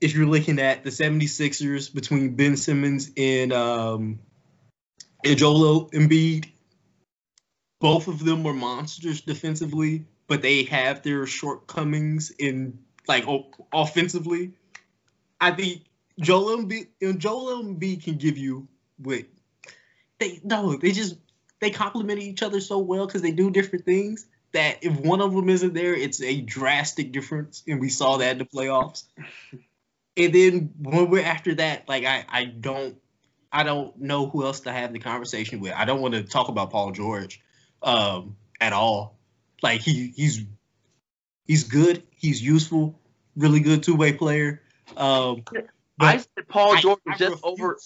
if you're looking at the 76ers between Ben Simmons and um, Joel Embiid, both of them were monsters defensively, but they have their shortcomings in like o- offensively. I think Joel Embiid, Joel Embiid can give you what they no, they just they complement each other so well because they do different things that if one of them isn't there, it's a drastic difference, and we saw that in the playoffs. and then when we're after that, like I, I don't I don't know who else to have the conversation with. I don't want to talk about Paul George um, at all. Like he he's he's good. He's useful. Really good two way player. Um, I said Paul George I, is just refuse- over.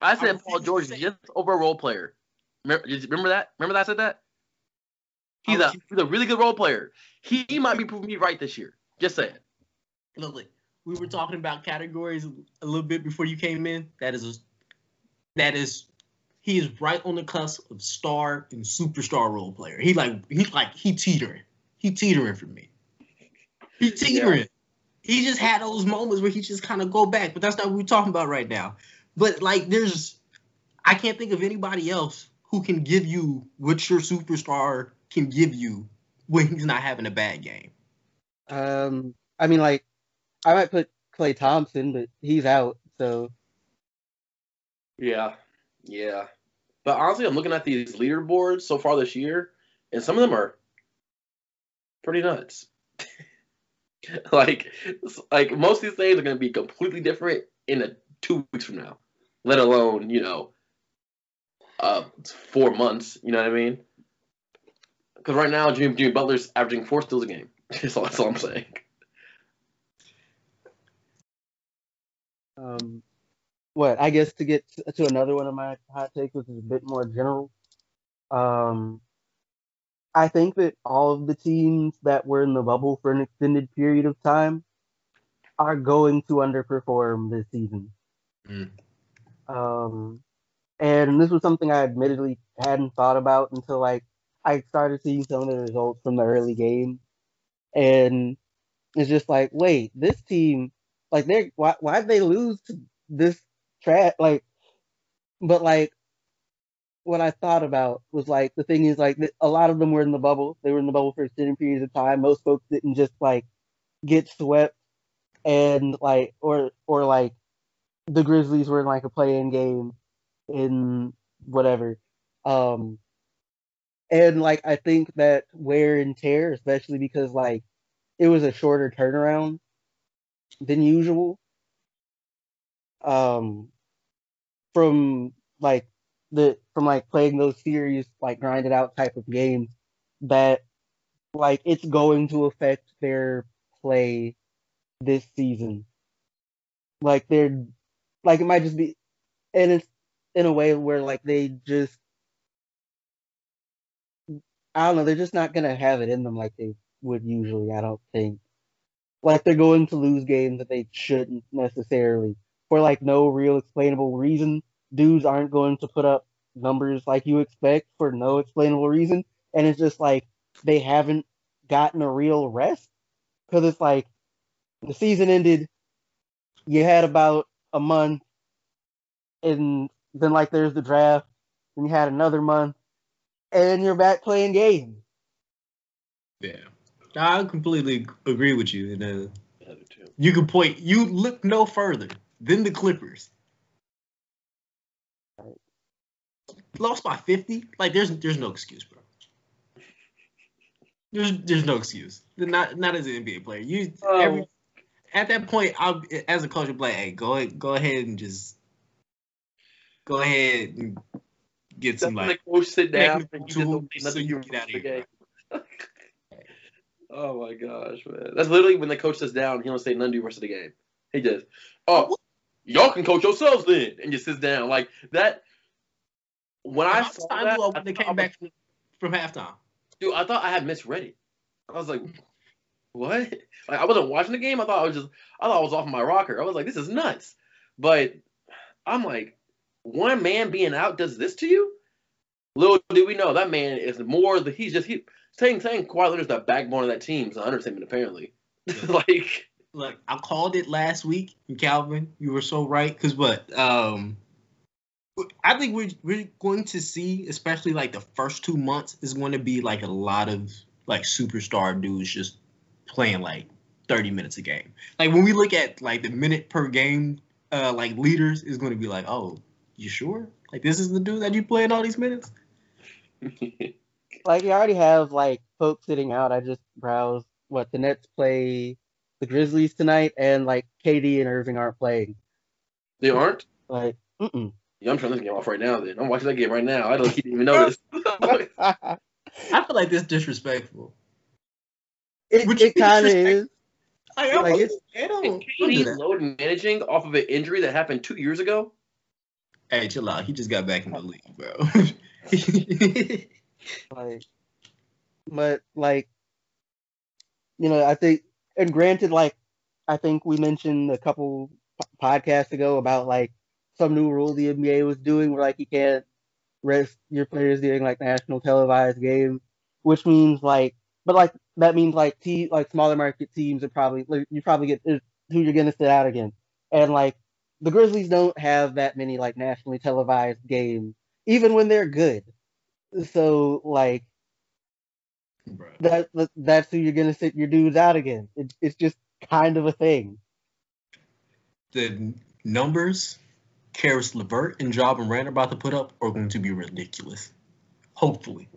I said I Paul George is just over a role player. Remember, remember that? Remember that I said that? He's I a he's a really good role player. He, he might be proving me right this year. Just saying. Look, we were talking about categories a little bit before you came in. That is a, that is he is right on the cusp of star and superstar role player. He like he like he teetering. He teetering for me. He teetering. He just had those moments where he just kind of go back, but that's not what we're talking about right now. But like there's I can't think of anybody else who can give you what your superstar can give you when he's not having a bad game. Um, I mean, like, I might put Klay Thompson, but he's out, so Yeah, yeah. But honestly, I'm looking at these leaderboards so far this year, and some of them are pretty nuts. like, like most of these things are going to be completely different in a, two weeks from now, let alone you know, uh, four months. You know what I mean? Because right now, Jimmy, Jimmy Butler's averaging four steals a game. that's, all, that's all I'm saying. um, what I guess to get to, to another one of my hot takes, which is a bit more general. Um, I think that all of the teams that were in the bubble for an extended period of time are going to underperform this season. Mm. Um, and this was something I admittedly hadn't thought about until like I started seeing some of the results from the early game, and it's just like, wait, this team, like they, why, why'd they lose to this trash? Like, but like, what I thought about was like the thing is like a lot of them were in the bubble. They were in the bubble for extended periods of time. Most folks didn't just like get swept and like or or like the Grizzlies were in like a play-in game in whatever. Um and like I think that wear and tear, especially because like it was a shorter turnaround than usual. Um from like the from like playing those series like grinded out type of games that like it's going to affect their play this season. Like they're like it might just be and it's in a way where like they just I don't know, they're just not gonna have it in them like they would usually, I don't think. Like they're going to lose games that they shouldn't necessarily. For like no real explainable reason. Dudes aren't going to put up numbers like you expect for no explainable reason. And it's just like they haven't gotten a real rest. Because it's like the season ended, you had about a month, and then like there's the draft, then you had another month, and you're back playing games. Yeah, I completely agree with you. And uh, you can point. You look no further than the Clippers. Lost by fifty. Like there's there's no excuse, bro. There's there's no excuse. Not not as an NBA player. You Oh. every at that point, I'll as a coach, I'll like, hey, go ahead, go ahead and just go ahead and get some when like the coach sit down and you just don't tools say so you get out of here. oh my gosh, man. That's literally when the coach sits down, he don't say none the rest of the game. He just, oh, y'all can coach yourselves then, and just sits down like that. When I saw that, when they came back from, from halftime. dude, I thought I had misread it. I was like, what? Like I wasn't watching the game. I thought I was just, I thought I was off my rocker. I was like, this is nuts. But I'm like, one man being out does this to you? Little do we know that man is more the he's just he saying saying Kawhi Leonard's the backbone of that team is an understatement apparently. like Look, I called it last week, Calvin, you were so right. Because what? Um, I think we're we're going to see, especially like the first two months, is going to be like a lot of like superstar dudes just playing like 30 minutes a game. Like when we look at like the minute per game, uh, like leaders is going to be like, oh, you sure? Like this is the dude that you playing all these minutes? Like you already have like folks sitting out. I just browsed what the Nets play the Grizzlies tonight, and like KD and Irving aren't playing. they aren't? Like, mm Yeah, I'm turning this game off right now then. I'm watching that game right now. I don't he didn't even notice. I feel like this disrespectful. it Would it kind of is. Like, Like, I'm- it's- I don't, and don't do KD's load managing off of an injury that happened two years ago. Hey, chill out. He just got back in the league, bro. Like, but like, you know, I think, and granted, like, I think we mentioned a couple podcasts ago about like some new rule the NBA was doing where like you can't rest your players during like national televised games, which means like, but like that means like te- like smaller market teams are probably like, you probably get uh, who you're gonna sit out again, and like the Grizzlies don't have that many like nationally televised games, even when they're good. So like bro. that that- that's who you're gonna sit your dudes out again. It's it's just kind of a thing. The numbers Caris LeVert and Ja Morant are about to put up are going to be ridiculous. Hopefully.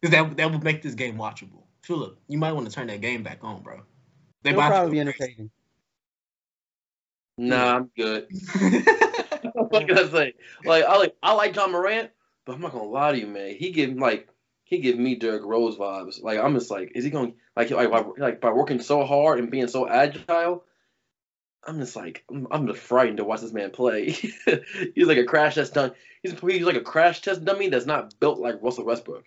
Because that, that would make this game watchable. Philip, you might want to turn that game back on, bro. They It'll to probably be entertaining. Nah, I'm good. what can I say? Like I like I like Ja Morant, but I'm not gonna lie to you, man. He give like he give me Derrick Rose vibes. Like I'm just like, is he going like like by, like by working so hard and being so agile? I'm just like I'm, I'm just frightened to watch this man play. he's like a crash test done. He's he's like a crash test dummy that's not built like Russell Westbrook.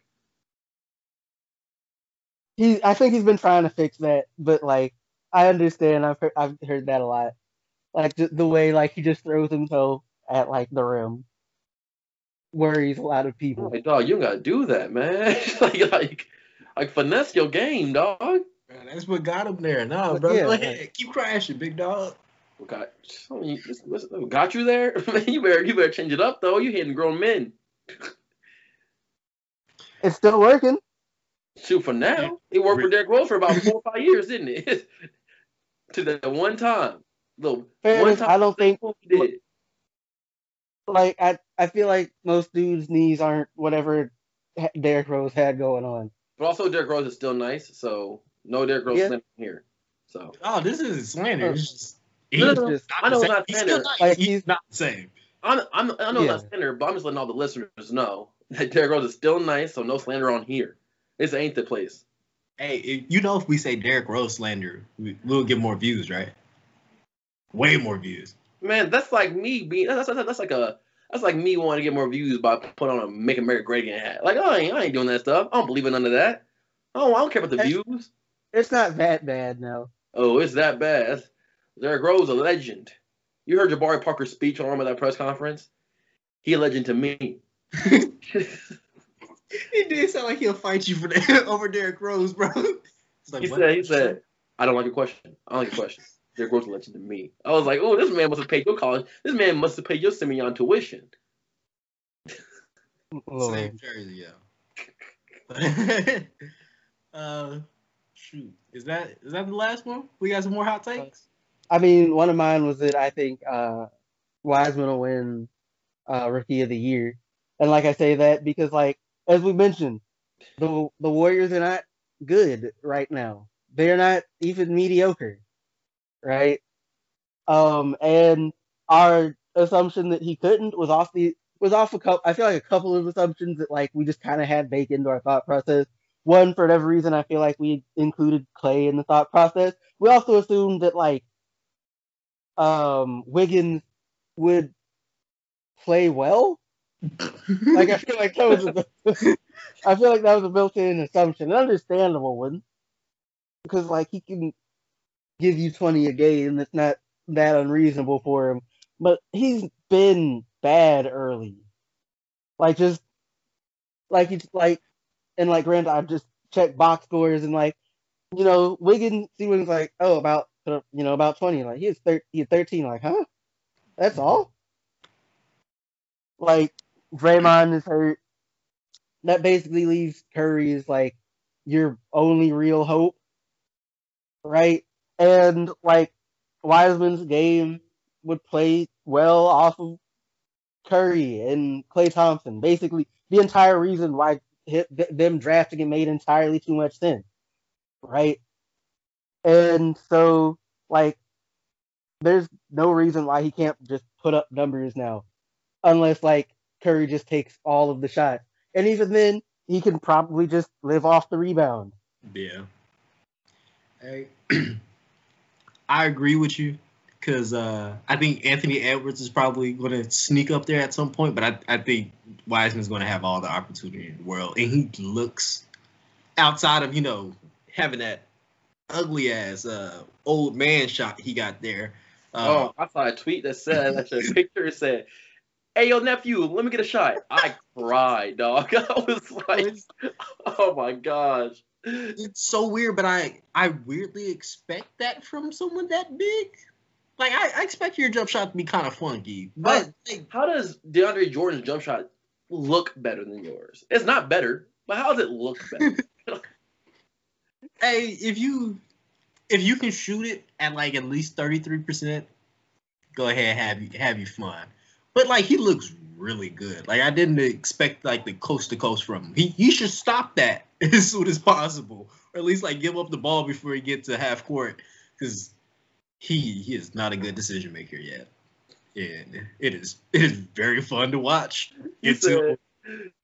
He I think he's been trying to fix that, but like I understand. I've heard I've heard that a lot. Like the, the way like he just throws himself at like the rim, worries a lot of people. like, dog, you gotta do that, man. like like like finesse your game, dog. Man, that's what got him there. No, But bro. yeah, go like- ahead. Keep crashing, big dog. What got I mean, this- this- what got you there? Man, you better you better change it up though. You hitting grown men. It's still working. Shoot for now. It worked for Derrick Rose for about four or five years, didn't it? to that one time. Little one Fairness, time I don't think did. like I I feel like most dudes' knees aren't whatever Ha- Derrick Rose had going on. But also Derrick Rose is still nice, so no Derrick Rose Yeah. slander here. So Oh, this isn't slander. It's just. He's no, no. not I know the it's same. not He's slander. not, Like, he's, he's- not the same. I'm I'm I know Yeah. it's not slander, but I'm just letting all the listeners know that Derrick Rose is still nice, so no slander on here. This ain't the place. Hey, if, you know if we say Derrick Rose slander, we, we'll get more views, right? Way more views. Man, that's like me being that's, that's, that's like a that's like me wanting to get more views by putting on a Make America Great Again hat. Like I ain't I ain't doing that stuff. I don't believe in none of that. Oh, I don't care about the Hey. views. It's not that bad now. Oh, it's that bad. Derrick Rose a legend. You heard Jabari Parker's speech on him at that press conference. He a legend to me. He did sound like he'll fight you for that over Derrick Rose, bro. Like, he what? said he said I don't like your question. I don't like your question. Derrick Rose a legend to me. I was like, oh, this man must have paid your college. This man must have paid your Simeon tuition. Lord. Same jersey, yeah. uh, shoot, is that is that the last one? We got some more hot takes. I mean, one of mine was that I think uh, Wiseman will win uh, Rookie of the Year, and like I say that because, like as we mentioned, the the Warriors are not good right now. They're not even mediocre, right? Um, and our assumption that he couldn't was off the was off a couple. I feel like a couple of assumptions that like we just kind of had baked into our thought process. One, for whatever reason, I feel like we included Klay in the thought process. We also assumed that like um Wiggins would play well. like I feel like that was a, I feel like that was a built-in assumption, an understandable one, because like he can give you twenty a game. That's not that unreasonable for him. But he's been bad early, like just like he's like, and like granted, I've just checked box scores and like, you know, Wiggins, he was like, oh, about you know about twenty. Like he is thir- he thirteen. Like, huh? That's mm-hmm. all. Like Draymond is hurt. That basically leaves Curry as like your only real hope, right? And like Wiseman's game would play well off of Curry and Klay Thompson. Basically, the entire reason why them drafting it made entirely too much sense, right? And so, like, there's no reason why he can't just put up numbers now, unless like Curry just takes all of the shots, and even then, he can probably just live off the rebound. Yeah. Hey, I agree with you because uh, I think Anthony Edwards is probably going to sneak up there at some point, but I, I think Wiseman's going to have all the opportunity in the world, and he looks outside of you know having that ugly ass uh, old man shot he got there. Uh, oh, I saw a tweet that said a picture said, "Hey, yo, nephew, let me get a shot." I cried, dog. I was like, "Oh my gosh." It's so weird, but I I weirdly expect that from someone that big. Like I, I expect your jump shot to be kind of funky, but how, like, how does DeAndre Jordan's jump shot look better than yours? It's not better, but how does it look better? hey, if you if you can shoot it at like at least thirty three percent, go ahead have you have you fun. But like he looks really good. Like I didn't expect like the coast to coast from him. He he should stop that as soon as possible, or at least like give up the ball before he gets to half court, because he he is not a good decision maker yet. And it is it is very fun to watch. To,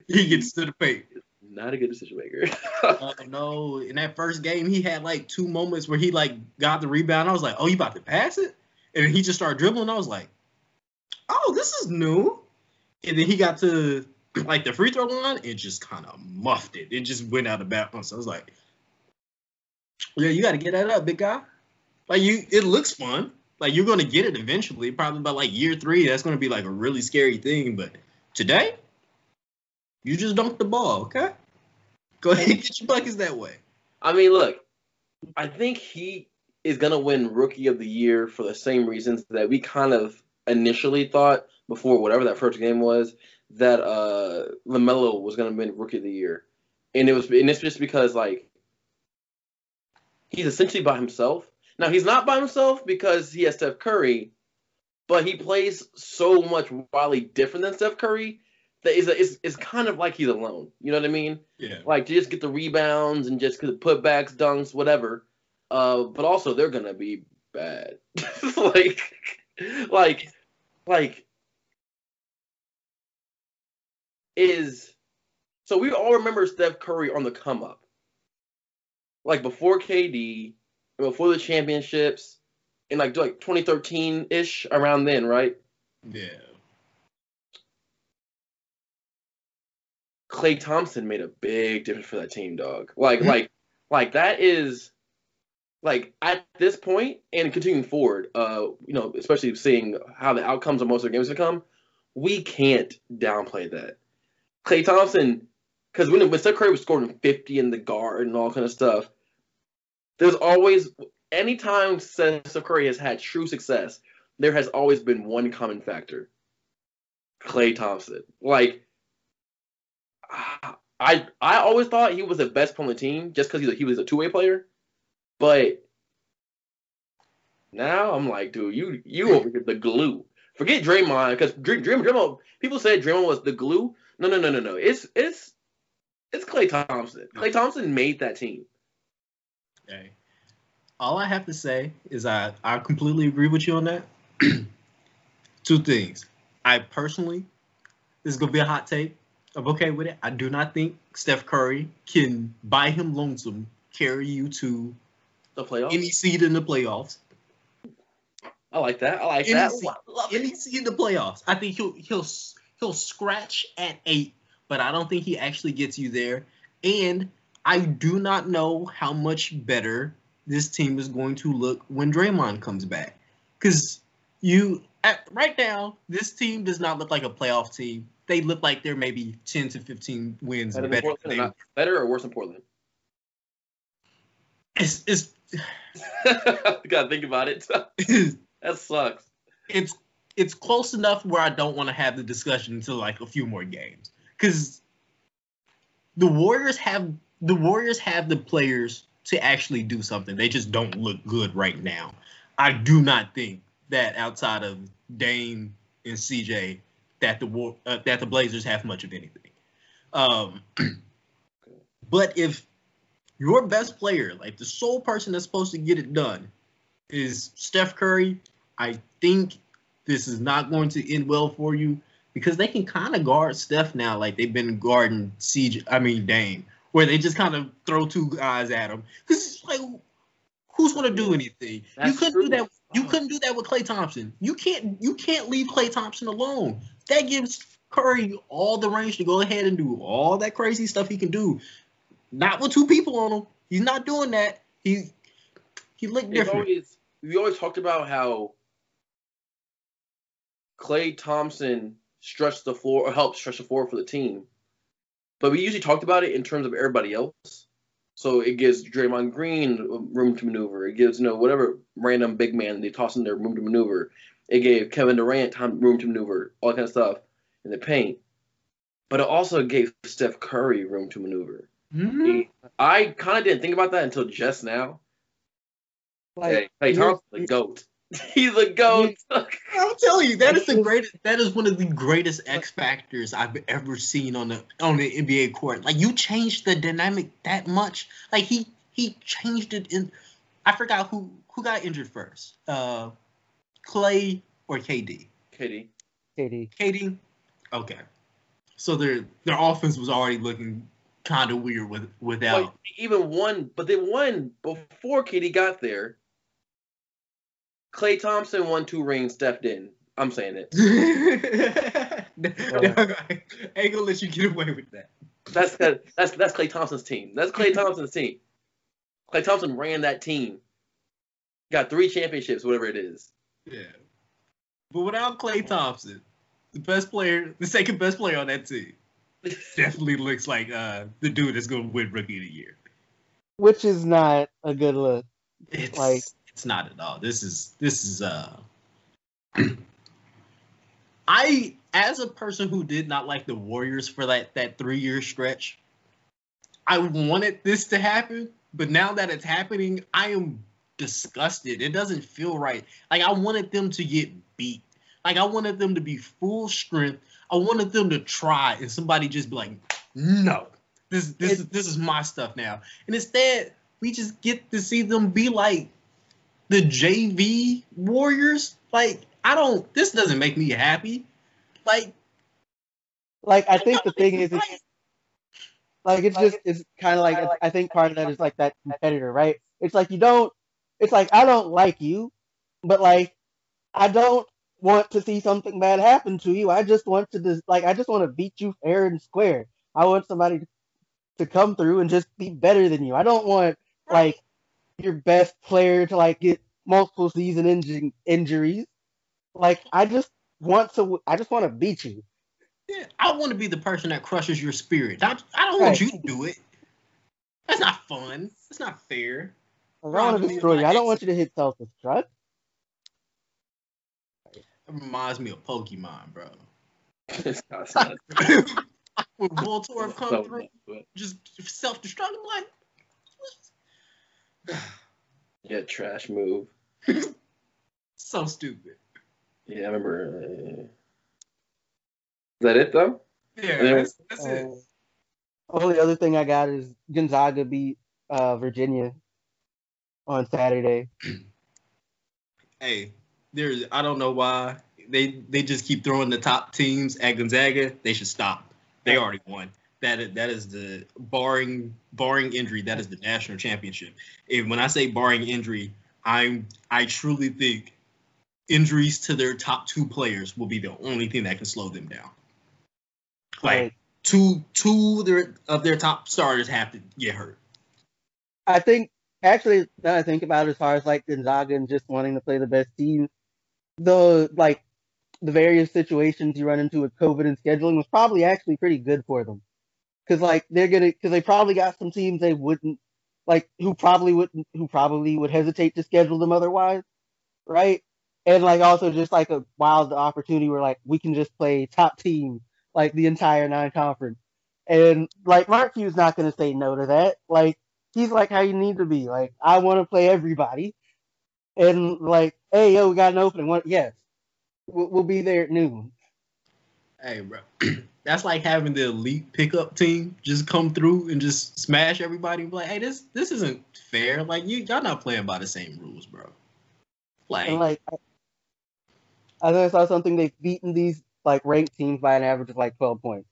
he gets to the paint. Not a good decision maker. uh, no, in that first game, he had like two moments where he like got the rebound. I was like, "Oh, you about to pass it?" And he just started dribbling. I was like, "Oh, this is new." And then he got to like the free throw line and just kind of muffed it. It just went out of bounds. So I was like, "Yeah, you got to get that up, big guy." Like you, it looks fun. Like you're gonna get it eventually. Probably by like year three, that's gonna be like a really scary thing. But today, you just dunk the ball, okay? Go ahead and get your buckets that way. I mean, look, I think he is gonna win Rookie of the Year for the same reasons that we kind of initially thought before whatever that first game was that uh LaMelo was gonna win Rookie of the Year, and it was and it's just because like he's essentially by himself. Now he's not by himself because he has Steph Curry, but he plays so much wildly different than Steph Curry that is it's, it's kind of like he's alone. You know what I mean? Yeah. Like to just get the rebounds and just put backs, dunks, whatever. Uh, but also they're gonna be bad. like, like, like is so we all remember Steph Curry on the come up. Like before KD, before the championships, in like like 2013 ish, around then, right? Yeah. Klay Thompson made a big difference for that team, dog. Like, like, like that is like at this point and continuing forward, uh, you know, especially seeing how the outcomes of most of the games have come, we can't downplay that. Klay Thompson, because when, when Steph Curry was scoring 50 in the guard and all kind of stuff, there's always anytime since Steph Curry has had true success, there has always been one common factor. Klay Thompson. Like I I always thought he was the best on the team just because he was a two way player, but now I'm like, dude, you you over here the glue. Forget Draymond because Dream, Dream, Draymond. People said Draymond was the glue. No, no, no, no, no. It's it's it's Klay Thompson. Klay Thompson made that team. Okay. All I have to say is I, I completely agree with you on that. Two things. I personally, this is gonna be a hot take. I'm okay with it. I do not think Steph Curry can, buy him lonesome, carry you to The playoffs. any seed in the playoffs. I like that. I like Any that. seed- I love it. Any seed in the playoffs. I think he'll he'll he'll scratch at eight, but I don't think he actually gets you there. And I do not know how much better this team is going to look when Draymond comes back. Because you at, right now, this team does not look like a playoff team. They look like they're maybe ten to fifteen wins Better, better. than Portland, than or not? Better or worse than Portland? It's it's Gotta think about it. that sucks. it's it's close enough where I don't want to have the discussion until like a few more games because the Warriors have the Warriors have the players to actually do something. They just don't look good right now. I do not think that outside of Dame and CJ that the uh, that the Blazers have much of anything. Um, but if your best player, like the sole person that's supposed to get it done, is Steph Curry, I think this is not going to end well for you because they can kind of guard Steph now, like they've been guarding CJ. I mean Dame, where they just kind of throw two guys at him. Because it's like, who's going to do anything? you couldn't true. do that. You couldn't do that with Klay Thompson. You can't. You can't leave Klay Thompson alone. That gives Curry all the range to go ahead and do all that crazy stuff he can do. Not with two people on him. He's not doing that. He he looked different. always we always talked about how Klay Thompson stretched the floor or helped stretch the floor for the team. But we usually talked about it in terms of everybody else. So it gives Draymond Green room to maneuver. It gives you know whatever random big man they toss in there room to maneuver. It gave Kevin Durant time room to maneuver, all that kind of stuff in the paint. But it also gave Steph Curry room to maneuver. Mhm. I kind of didn't think about that until just now. Like, Hey, Klay you're- Thompson, the goat. He's a goat. I'm telling you, that is the greatest. That is one of the greatest X factors I've ever seen on the on the NBA court. Like you changed the dynamic that much. Like he he changed it in. I forgot who who got injured first. Uh, Klay or KD. Kitty. KD. KD. Okay, so their their offense was already looking kind of weird with without. Like, even one, but they won before KD got there. Klay Thompson won two rings. stepped didn't. I'm saying it. I ain't gonna let you get away with that. That's that, that's that's Klay Thompson's team. That's Klay Thompson's team. Klay Thompson ran that team. Got three championships, whatever it is. Yeah. But without Klay Thompson, the best player, the second best player on that team, definitely looks like uh, the dude that's going to win Rookie of the Year. Which is not a good look. It's Like- it's not at all. This is this is uh. I, as a person who did not like the Warriors for that that three year stretch, I wanted this to happen. But now that it's happening, I am disgusted. It doesn't feel right. Like I wanted them to get beat. Like I wanted them to be full strength. I wanted them to try, and somebody just be like, "No, this this is this is my stuff now." And instead, we just get to see them be like the JV Warriors. Like I don't. This doesn't make me happy. Like Like I think the thing is, it's, like it's just it's kind of like I think part of that is like that competitor, right? It's like you don't. It's like I don't like you, but like I don't want to see something bad happen to you. I just want to just like I just want to beat you fair and square. I want somebody to come through and just be better than you. I don't want like your best player to like get multiple season inju- injuries. Like I just want to I just want to beat you. Yeah, I want to be the person that crushes your spirit. I, I don't want you to do it. That's not fun. That's not fair. I want to destroy you. I don't want you to hit self destruct. It reminds me of Pokemon, bro. It's not- when Voltorb come so through, just self-destruct. I'm like, Yeah, trash move. so stupid. Yeah, I remember. Uh, is that it though? Yeah, Yeah. that's, that's it. Uh, only other thing I got is Gonzaga beat uh, Virginia on Saturday. Hey, there's I don't know why they they just keep throwing the top teams at Gonzaga. They should stop. They already won. That is, that is the barring barring injury. That is the national championship. And when I say barring injury, I'm I truly think injuries to their top two players will be the only thing that can slow them down. Like Like, two two their, of their top starters have to get hurt. I think actually now I think about it, as far as like Gonzaga and just wanting to play the best team, the like the various situations you run into with COVID and scheduling was probably actually pretty good for them. Cause like they're gonna, cause they probably got some teams they wouldn't like, who probably wouldn't, who probably would hesitate to schedule them otherwise, right? And like also just like a wild opportunity where like we can just play top team like the entire non-conference, and like Mark Few's not gonna say no to that. Like he's like how you need to be. Like I want to play everybody, and like hey yo we got an opening. What? Yes, we'll, we'll be there at noon. Hey, bro, that's like having the elite pickup team just come through and just smash everybody. And be like, hey, this this isn't fair. Like you y'all not playing by the same rules, bro. Like, And like, I, I think I saw something they've beaten these like ranked teams by an average of like 12 points.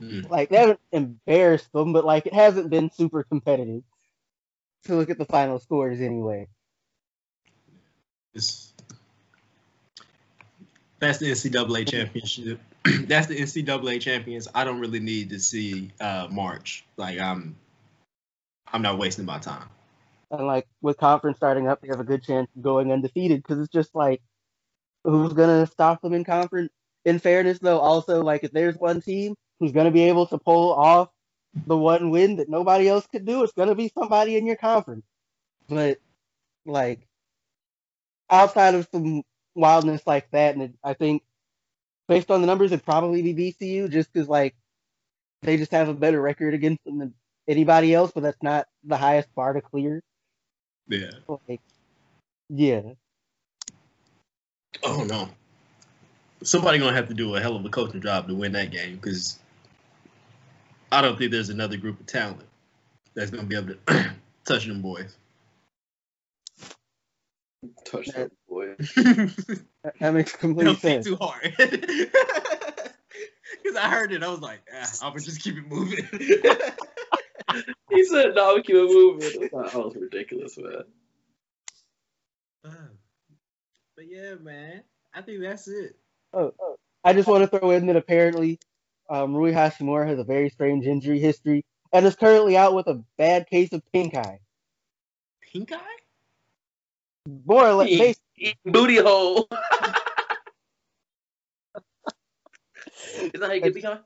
mm, Like they haven't embarrassed them, but like it hasn't been super competitive. To look at the final scores anyway. it's that's the NCAA championship. that's the NCAA champions. I don't really need to see uh March. Like I'm I'm not wasting my time. And like with conference starting up, they have a good chance of going undefeated because it's just like who's gonna stop them in conference? In fairness, though, also like if there's one team who's gonna be able to pull off the one win that nobody else could do, it's gonna be somebody in your conference. But like outside of some wildness like that, and it, I think based on the numbers, it'd probably be VCU just because like they just have a better record against them than anybody else, but that's not the highest bar to clear. Yeah. Like, yeah, Oh no. Somebody gonna have to do a hell of a coaching job to win that game because I don't think there's another group of talent that's gonna be able to touch them boys. Touch that boy. that, that makes complete Don't think sense. too hard. Because I heard it, I was like, ah, I'm gonna just keep it moving. He said, "No, keep it moving." That was ridiculous, man. but yeah, man, I think that's it. Oh, oh, I just want to throw in that apparently um, Rui Hachimura has a very strange injury history and is currently out with a bad case of pink eye. Pink eye? More or less, Eat- bas- eat booty hole. Is that how you get behind?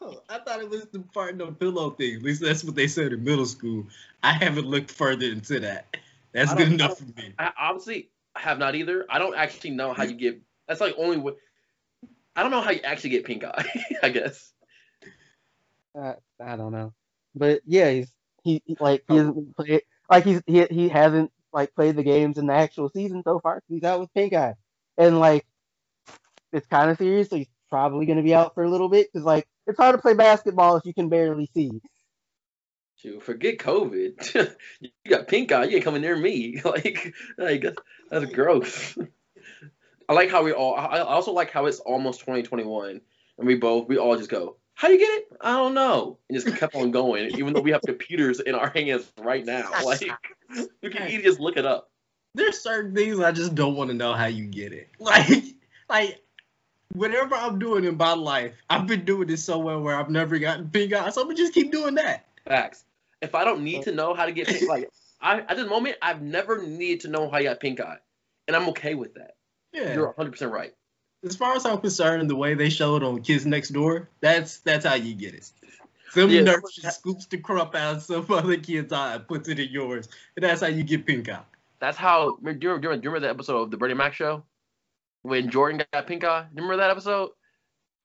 Bro, I thought it was the part in the pillow thing. At least that's what they said in middle school. I haven't looked further into that. That's good enough for me. I obviously have not either. I don't actually know how you get. That's like only way. I don't know how you actually get pink eye. I guess. uh, I don't know, but yeah, he's he, he- like he hasn't played like he's he he hasn't like played the games in the actual season so far. He's out with pink eye, and like it's kind of serious. So he's probably going to be out for a little bit because like it's hard to play basketball if you can barely see. Shoot, forget COVID. you got pink eye. You ain't coming near me. Like, like that's, gross. I like how we all. I also like how it's almost 2021, and we both we all just go. How do you get it? I don't know, and just kept on going, even though we have computers in our hands right now. Like, we can easily just look it up. There's certain things I just don't want to know how you get it. Like, like whatever I'm doing in my life, I've been doing this so well where I've never gotten pink eye, so I'm gonna just keep doing that. Facts. If I don't need to know how to get pink, like I at this moment, I've never needed to know how you got pink eye, and I'm okay with that. Yeah. You're 100 percent right. As far as I'm concerned, the way they showed it on Kids Next Door, that's that's how you get it. Some Yeah. nurse just scoops the crap out of some other kid's eye and puts it in yours, and that's how you get pink eye. That's how. Do you, do you remember, do you remember that episode of the Bernie Mac show when Jordan got pink eye? Do you remember that episode?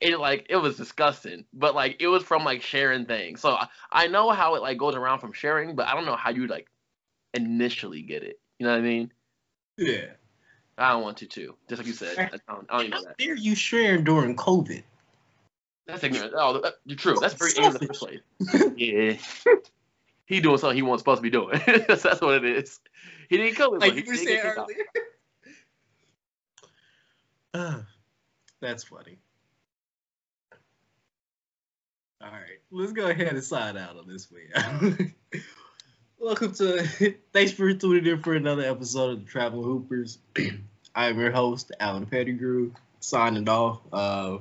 It like it was disgusting, but like it was from like sharing things. So I, I know how it like goes around from sharing, but I don't know how you like initially get it. You know what I mean? Yeah. I don't want to too. Just like you said, I don't, I don't even know How that. dare you sharing during COVID? That's ignorant. Oh, that- you're true. That's very ignorant in the first place. Yeah. he doing something he wasn't supposed to be doing. that's, that's what it is. He didn't kill Like you were saying get kicked out. earlier. Ah, that's funny. All right, let's go ahead and sign out on this way. Welcome to. Thanks for tuning in for another episode of the Travel Hoopers. I am your host, Alan Pettigrew. Signing off. Uh,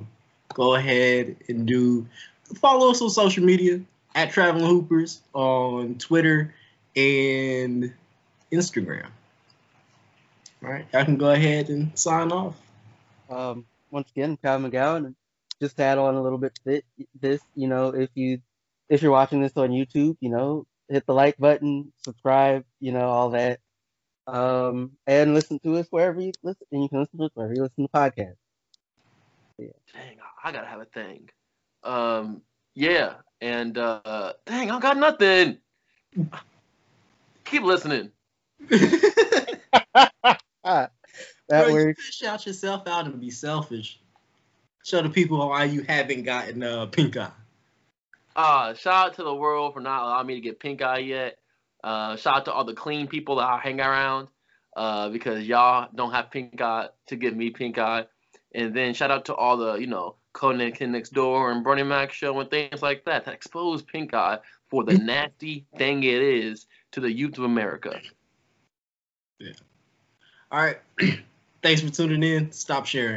go ahead and do follow us on social media at Traveling Hoopers on Twitter and Instagram. All right, I can go ahead and sign off. Um, once again, Kyle McGowan. Just to add on a little bit to this, you know, if you if you're watching this on YouTube, you know, hit the like button, subscribe, you know, all that. Um, and listen to us wherever you listen. And you can listen to us wherever you listen to podcasts. Dang, I- I gotta have a thing. Um, yeah, and uh, dang, I got nothing. Keep listening. That Bro, you works. could shout yourself out and be selfish. Show the people why you haven't gotten uh, pink eye. Uh, shout out to the world for not allowing me to get pink eye yet. Uh, shout out to all the clean people that I hang around. Uh, because y'all don't have pink eye to give me pink eye. And then shout out to all the, you know, Codename Kid Next Door and Bernie Mac show and things like that that expose pink eye for the nasty thing it is to the youth of America. Yeah. All right. Thanks for tuning in. Stop sharing.